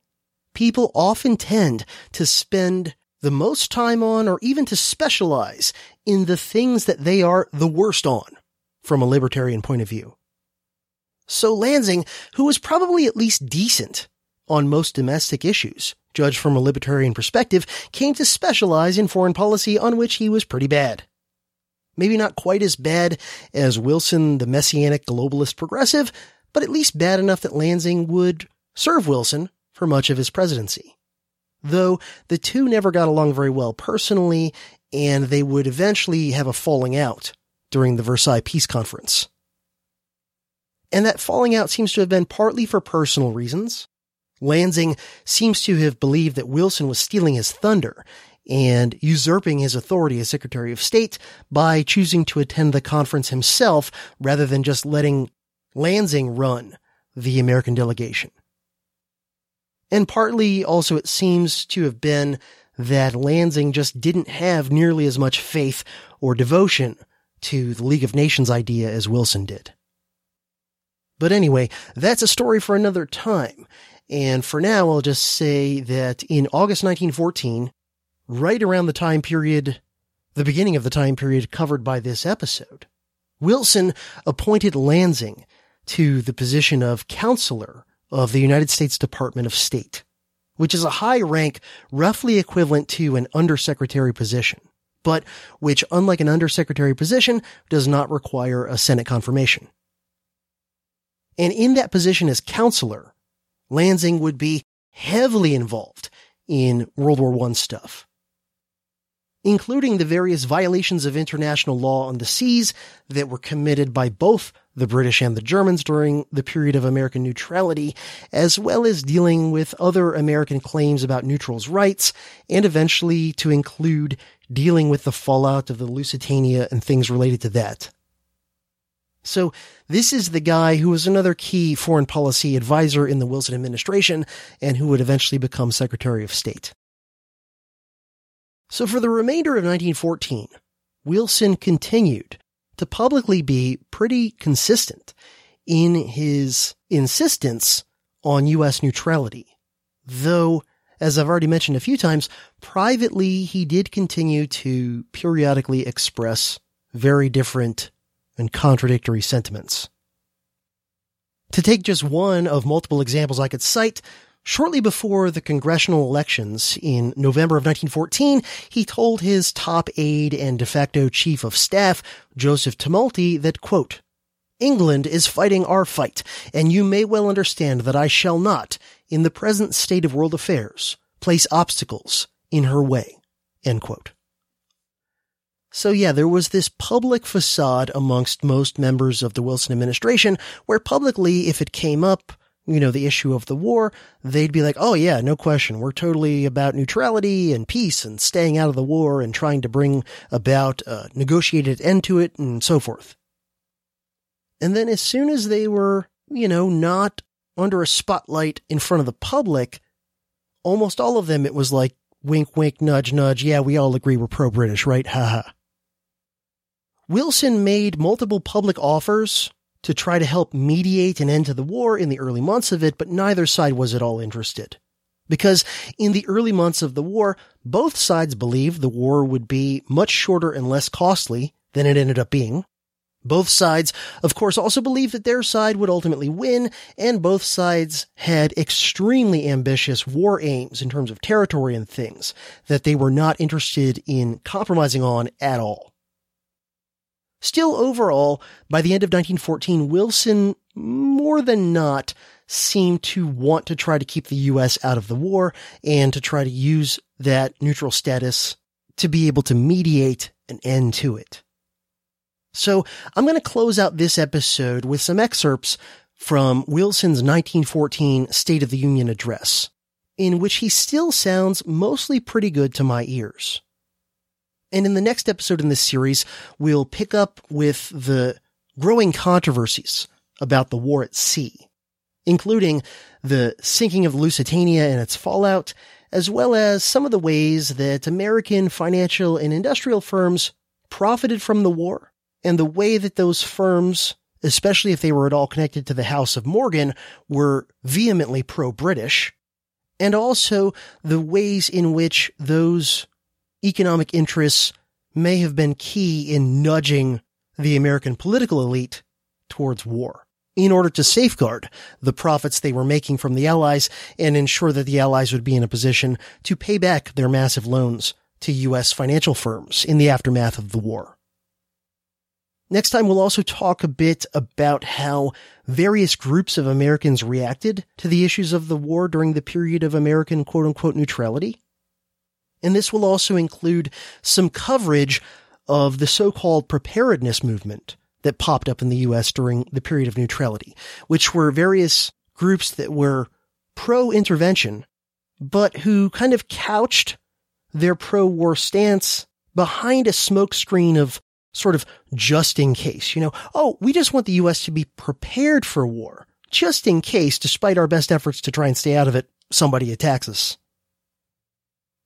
people often tend to spend the most time on or even to specialize in the things that they are the worst on from a libertarian point of view. So Lansing, who was probably at least decent on most domestic issues, judged from a libertarian perspective, came to specialize in foreign policy on which he was pretty bad. Maybe not quite as bad as Wilson, the messianic globalist progressive, but at least bad enough that Lansing would serve Wilson for much of his presidency. Though the two never got along very well personally, and they would eventually have a falling out during the Versailles Peace Conference. And that falling out seems to have been partly for personal reasons. Lansing seems to have believed that Wilson was stealing his thunder and usurping his authority as Secretary of State by choosing to attend the conference himself rather than just letting Lansing run the American delegation. And partly also it seems to have been that Lansing just didn't have nearly as much faith or devotion to the League of Nations idea as Wilson did. But anyway, that's a story for another time. And for now, I'll just say that in August 1914, right around the time period, the beginning of the time period covered by this episode, Wilson appointed Lansing to the position of counselor of the United States Department of State, which is a high rank roughly equivalent to an undersecretary position, but which, unlike an undersecretary position, does not require a Senate confirmation. And in that position as counselor, Lansing would be heavily involved in World War I stuff, including the various violations of international law on the seas that were committed by both the British and the Germans during the period of American neutrality, as well as dealing with other American claims about neutrals' rights, and eventually to include dealing with the fallout of the Lusitania and things related to that. So this is the guy who was another key foreign policy advisor in the Wilson administration and who would eventually become Secretary of State. So for the remainder of 1914, Wilson continued to publicly be pretty consistent in his insistence on U.S. neutrality. Though, as I've already mentioned a few times, privately he did continue to periodically express very different and contradictory sentiments. To take just one of multiple examples I could cite, shortly before the congressional elections in November of 1914, he told his top aide and de facto chief of staff, Joseph Tumulty, that, quote, England is fighting our fight, and you may well understand that I shall not, in the present state of world affairs, place obstacles in her way. End quote. So yeah, there was this public facade amongst most members of the Wilson administration where publicly, if it came up, you know, the issue of the war, they'd be like, oh yeah, no question. We're totally about neutrality and peace and staying out of the war and trying to bring about a negotiated end to it and so forth. And then as soon as they were, you know, not under a spotlight in front of the public, almost all of them, it was like, wink, wink, nudge, nudge. Yeah, we all agree we're pro-British, right? Ha ha. Wilson made multiple public offers to try to help mediate an end to the war in the early months of it, but neither side was at all interested. Because in the early months of the war, both sides believed the war would be much shorter and less costly than it ended up being. Both sides, of course, also believed that their side would ultimately win, and both sides had extremely ambitious war aims in terms of territory and things that they were not interested in compromising on at all. Still, overall, by the end of 1914, Wilson more than not seemed to want to try to keep the U.S. out of the war and to try to use that neutral status to be able to mediate an end to it. So I'm going to close out this episode with some excerpts from Wilson's 1914 State of the Union address, in which he still sounds mostly pretty good to my ears. And in the next episode in this series, we'll pick up with the growing controversies about the war at sea, including the sinking of Lusitania and its fallout, as well as some of the ways that American financial and industrial firms profited from the war and the way that those firms, especially if they were at all connected to the House of Morgan, were vehemently pro-British, and also the ways in which those economic interests may have been key in nudging the American political elite towards war in order to safeguard the profits they were making from the Allies and ensure that the Allies would be in a position to pay back their massive loans to U.S. financial firms in the aftermath of the war. Next time, we'll also talk a bit about how various groups of Americans reacted to the issues of the war during the period of American quote unquote neutrality. And this will also include some coverage of the so-called preparedness movement that popped up in the US during the period of neutrality, which were various groups that were pro-intervention, but who kind of couched their pro-war stance behind a smokescreen of sort of just in case, you know, oh, we just want the US to be prepared for war, just in case, despite our best efforts to try and stay out of it, somebody attacks us.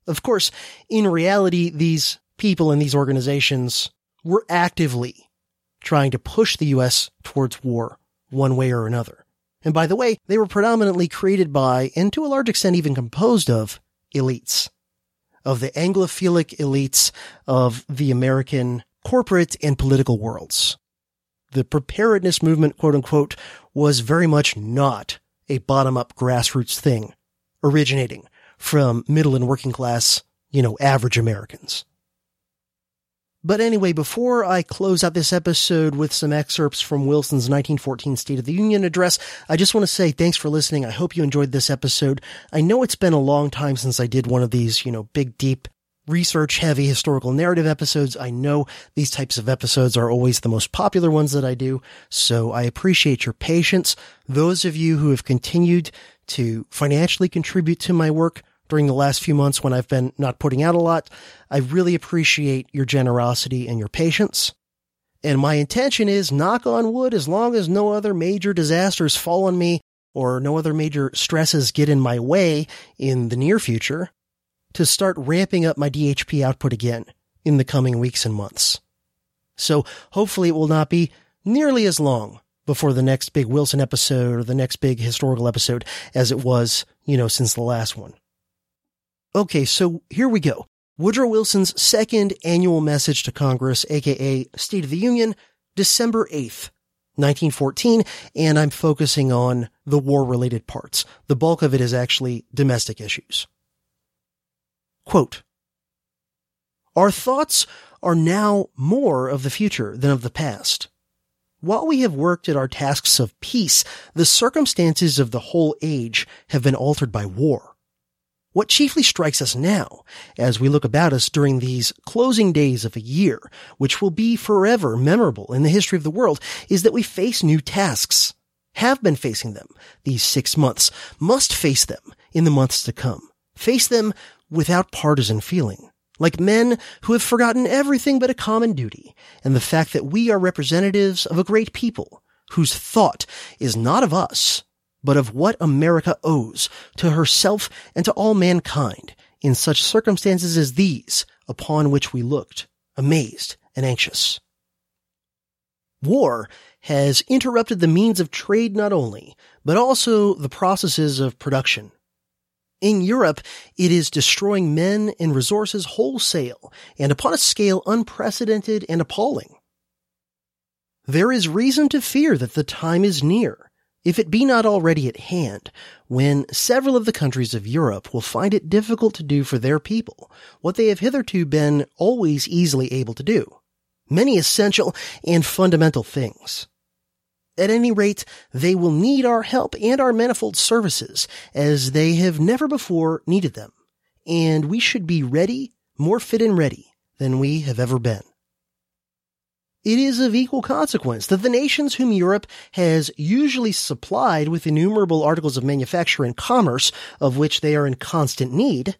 Of course, in reality, these people in these organizations were actively trying to push the US towards war one way or another. And by the way, they were predominantly created by, and to a large extent even composed of, elites. Of the Anglophilic elites of the American corporate and political worlds. The preparedness movement, quote unquote, was very much not a bottom up grassroots thing originating from middle and working class, you know, average Americans. But anyway, before I close out this episode with some excerpts from Wilson's 1914 State of the Union address, I just want to say thanks for listening. I hope you enjoyed this episode. I know it's been a long time since I did one of these, you know, big, deep, research heavy historical narrative episodes. I know these types of episodes are always the most popular ones that I do. So I appreciate your patience. Those of you who have continued to financially contribute to my work, during the last few months when I've been not putting out a lot. I really appreciate your generosity and your patience. And my intention is, knock on wood, as long as no other major disasters fall on me or no other major stresses get in my way in the near future, to start ramping up my DHP output again in the coming weeks and months. So hopefully it will not be nearly as long before the next big Wilson episode or the next big historical episode as it was, you know, since the last one. Okay, so here we go. Woodrow Wilson's second annual message to Congress, aka State of the Union, December 8th, 1914, and I'm focusing on the war related parts. The bulk of it is actually domestic issues. Quote, Our thoughts are now more of the future than of the past. While we have worked at our tasks of peace, the circumstances of the whole age have been altered by war. What chiefly strikes us now, as we look about us during these closing days of a year, which will be forever memorable in the history of the world, is that we face new tasks. Have been facing them these six months, must face them in the months to come. Face them without partisan feeling like men who have forgotten everything but a common duty and the fact that we are representatives of a great people whose thought is not of us, but of what America owes to herself and to all mankind in such circumstances as these upon which we looked, amazed and anxious. War has interrupted the means of trade not only, but also the processes of production in Europe, it is destroying men and resources wholesale and upon a scale unprecedented and appalling. There is reason to fear that the time is near, if it be not already at hand, when several of the countries of Europe will find it difficult to do for their people what they have hitherto been always easily able to do. Many essential and fundamental things. At any rate, they will need our help and our manifold services as they have never before needed them. And we should be ready, more fit and ready than we have ever been. It is of equal consequence that the nations whom Europe has usually supplied with innumerable articles of manufacture and commerce of which they are in constant need,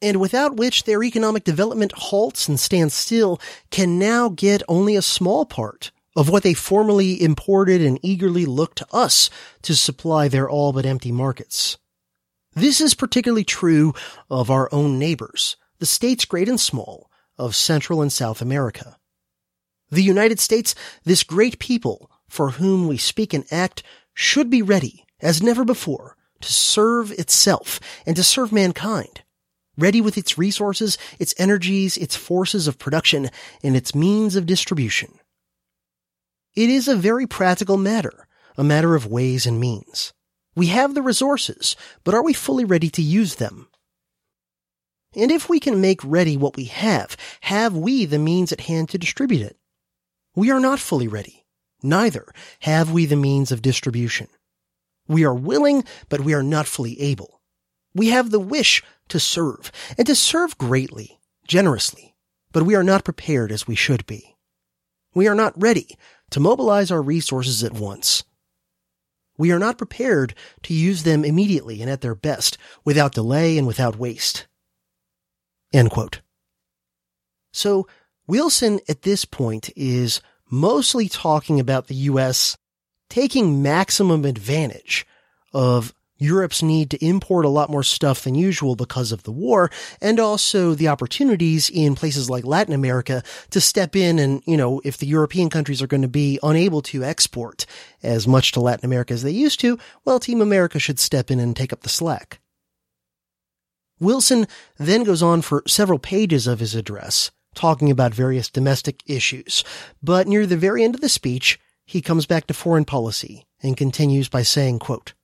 and without which their economic development halts and stands still, can now get only a small part of what they formerly imported and eagerly looked to us to supply their all but empty markets. This is particularly true of our own neighbors, the states great and small of Central and South America. The United States, this great people for whom we speak and act, should be ready, as never before, to serve itself and to serve mankind. Ready with its resources, its energies, its forces of production, and its means of distribution. It is a very practical matter, a matter of ways and means. We have the resources, but are we fully ready to use them? And if we can make ready what we have, have we the means at hand to distribute it? We are not fully ready. Neither have we the means of distribution. We are willing, but we are not fully able. We have the wish to serve, and to serve greatly, generously, but we are not prepared as we should be. We are not ready to mobilize our resources at once. We are not prepared to use them immediately and at their best, without delay and without waste. So, Wilson at this point is mostly talking about the U.S. taking maximum advantage of Europe's need to import a lot more stuff than usual because of the war, and also the opportunities in places like Latin America to step in and, you know, if the European countries are going to be unable to export as much to Latin America as they used to, well, Team America should step in and take up the slack. Wilson then goes on for several pages of his address, talking about various domestic issues, but near the very end of the speech, he comes back to foreign policy and continues by saying, quote,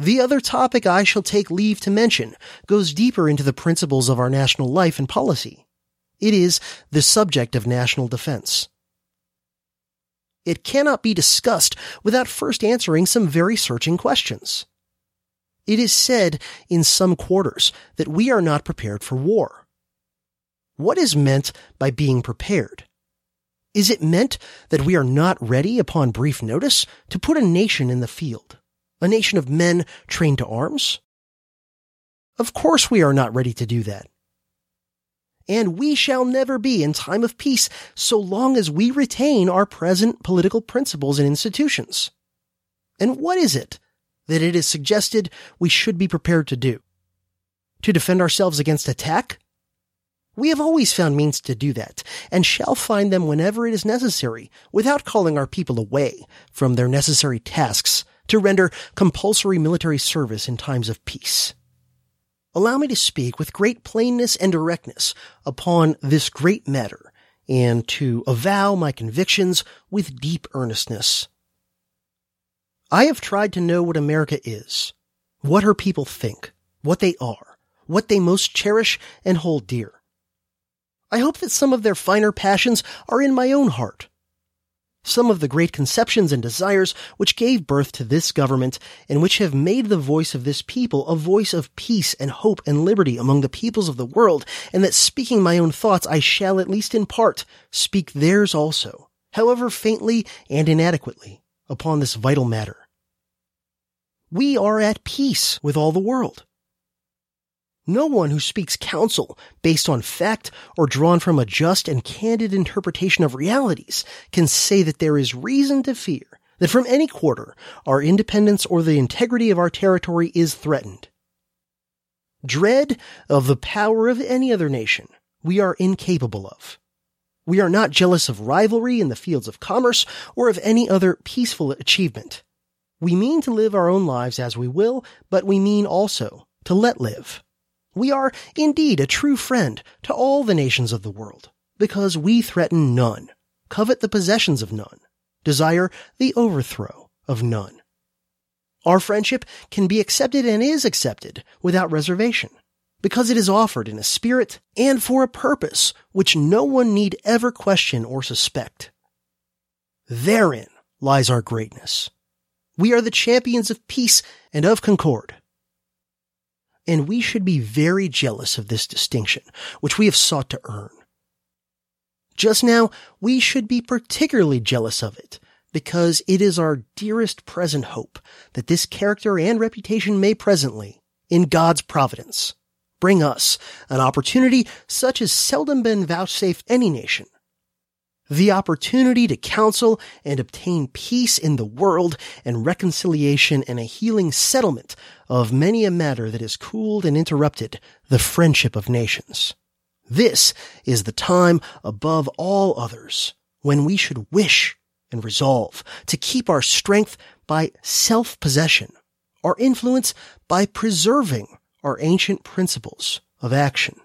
the other topic I shall take leave to mention goes deeper into the principles of our national life and policy. It is the subject of national defense. It cannot be discussed without first answering some very searching questions. It is said in some quarters that we are not prepared for war. What is meant by being prepared? Is it meant that we are not ready upon brief notice to put a nation in the field? A nation of men trained to arms? Of course we are not ready to do that. And we shall never be in time of peace so long as we retain our present political principles and institutions. And what is it that it is suggested we should be prepared to do? To defend ourselves against attack? We have always found means to do that, and shall find them whenever it is necessary, without calling our people away from their necessary tasks to render compulsory military service in times of peace. Allow me to speak with great plainness and directness upon this great matter, and to avow my convictions with deep earnestness. I have tried to know what America is, what her people think, what they are, what they most cherish and hold dear. I hope that some of their finer passions are in my own heart. Some of the great conceptions and desires which gave birth to this government and which have made the voice of this people a voice of peace and hope and liberty among the peoples of the world, and that speaking my own thoughts I shall at least in part speak theirs also, however faintly and inadequately, upon this vital matter. We are at peace with all the world. No one who speaks counsel based on fact or drawn from a just and candid interpretation of realities can say that there is reason to fear that from any quarter our independence or the integrity of our territory is threatened. Dread of the power of any other nation we are incapable of. We are not jealous of rivalry in the fields of commerce or of any other peaceful achievement. We mean to live our own lives as we will, but we mean also to let live. We are indeed a true friend to all the nations of the world, because we threaten none, covet the possessions of none, desire the overthrow of none. Our friendship can be accepted and is accepted without reservation, because it is offered in a spirit and for a purpose which no one need ever question or suspect. Therein lies our greatness. We are the champions of peace and of concord and we should be very jealous of this distinction, which we have sought to earn. Just now, we should be particularly jealous of it, because it is our dearest present hope that this character and reputation may presently, in God's providence, bring us an opportunity such as seldom been vouchsafed any nation the opportunity to counsel and obtain peace in the world and reconciliation and a healing settlement of many a matter that has cooled and interrupted the friendship of nations. This is the time above all others when we should wish and resolve to keep our strength by self-possession, our influence by preserving our ancient principles of action.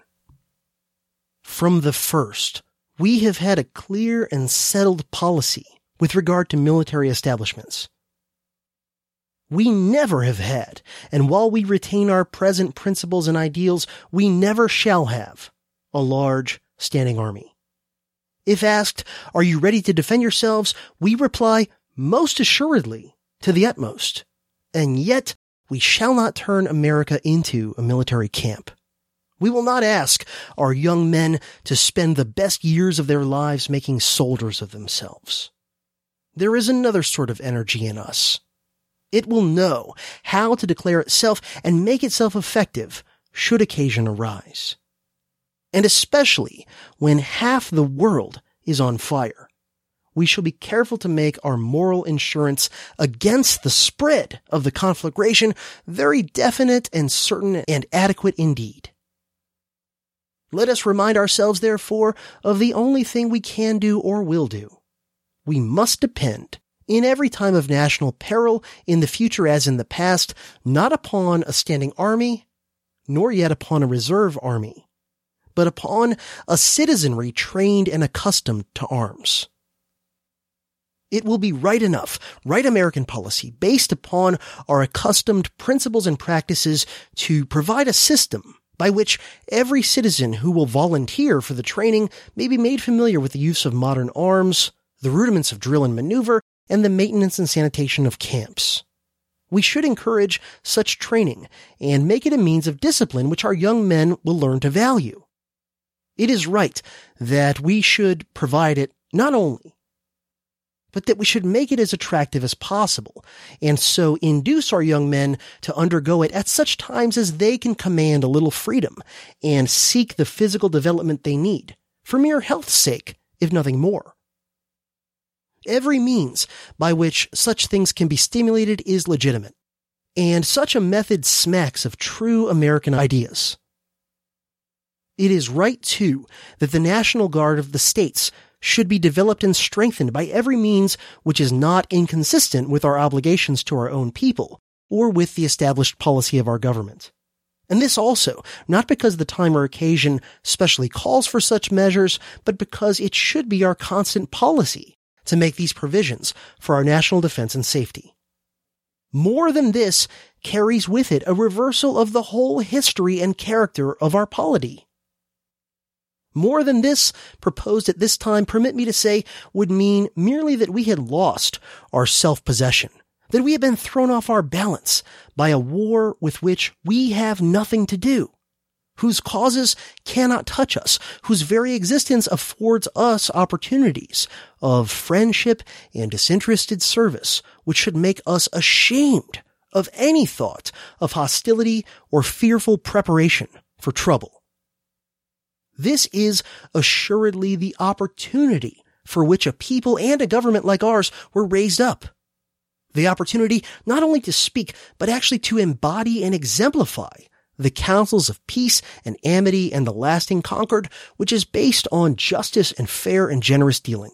From the first, we have had a clear and settled policy with regard to military establishments. We never have had, and while we retain our present principles and ideals, we never shall have a large standing army. If asked, are you ready to defend yourselves? We reply, most assuredly, to the utmost. And yet, we shall not turn America into a military camp. We will not ask our young men to spend the best years of their lives making soldiers of themselves. There is another sort of energy in us. It will know how to declare itself and make itself effective should occasion arise. And especially when half the world is on fire, we shall be careful to make our moral insurance against the spread of the conflagration very definite and certain and adequate indeed. Let us remind ourselves, therefore, of the only thing we can do or will do. We must depend, in every time of national peril, in the future as in the past, not upon a standing army, nor yet upon a reserve army, but upon a citizenry trained and accustomed to arms. It will be right enough, right American policy, based upon our accustomed principles and practices to provide a system by which every citizen who will volunteer for the training may be made familiar with the use of modern arms, the rudiments of drill and maneuver, and the maintenance and sanitation of camps. We should encourage such training and make it a means of discipline which our young men will learn to value. It is right that we should provide it not only but that we should make it as attractive as possible, and so induce our young men to undergo it at such times as they can command a little freedom and seek the physical development they need, for mere health's sake, if nothing more. Every means by which such things can be stimulated is legitimate, and such a method smacks of true American ideas. It is right, too, that the National Guard of the states should be developed and strengthened by every means which is not inconsistent with our obligations to our own people or with the established policy of our government. And this also, not because the time or occasion specially calls for such measures, but because it should be our constant policy to make these provisions for our national defense and safety. More than this carries with it a reversal of the whole history and character of our polity. More than this, proposed at this time, permit me to say, would mean merely that we had lost our self-possession, that we had been thrown off our balance by a war with which we have nothing to do, whose causes cannot touch us, whose very existence affords us opportunities of friendship and disinterested service, which should make us ashamed of any thought of hostility or fearful preparation for trouble. This is assuredly the opportunity for which a people and a government like ours were raised up the opportunity not only to speak, but actually to embody and exemplify the counsels of peace and amity and the lasting concord, which is based on justice and fair and generous dealing.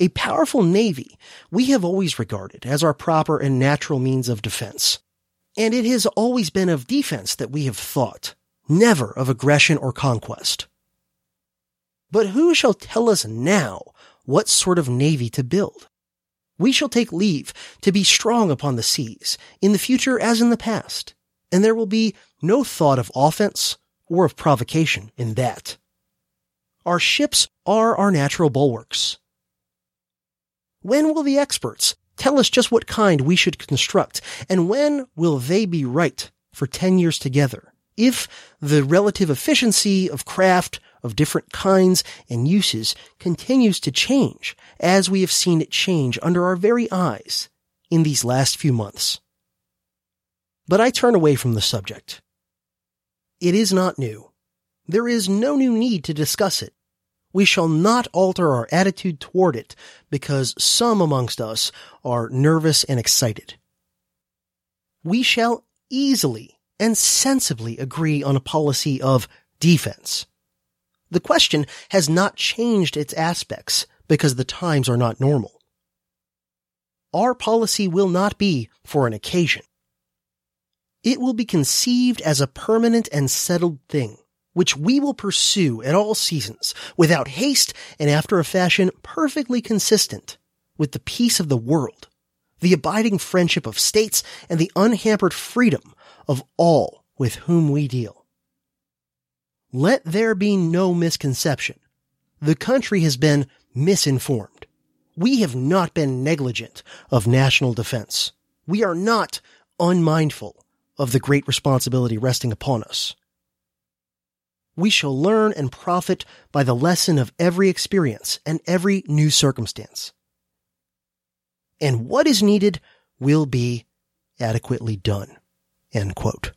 A powerful navy we have always regarded as our proper and natural means of defense. And it has always been of defense that we have thought, never of aggression or conquest. But who shall tell us now what sort of navy to build? We shall take leave to be strong upon the seas, in the future as in the past, and there will be no thought of offense or of provocation in that. Our ships are our natural bulwarks. When will the experts tell us just what kind we should construct, and when will they be right for ten years together? If the relative efficiency of craft of different kinds and uses continues to change as we have seen it change under our very eyes in these last few months. But I turn away from the subject. It is not new. There is no new need to discuss it. We shall not alter our attitude toward it because some amongst us are nervous and excited. We shall easily and sensibly agree on a policy of defense. The question has not changed its aspects because the times are not normal. Our policy will not be for an occasion. It will be conceived as a permanent and settled thing, which we will pursue at all seasons, without haste and after a fashion perfectly consistent with the peace of the world, the abiding friendship of states, and the unhampered freedom of all with whom we deal. Let there be no misconception. The country has been misinformed. We have not been negligent of national defense. We are not unmindful of the great responsibility resting upon us. We shall learn and profit by the lesson of every experience and every new circumstance. And what is needed will be adequately done. End quote.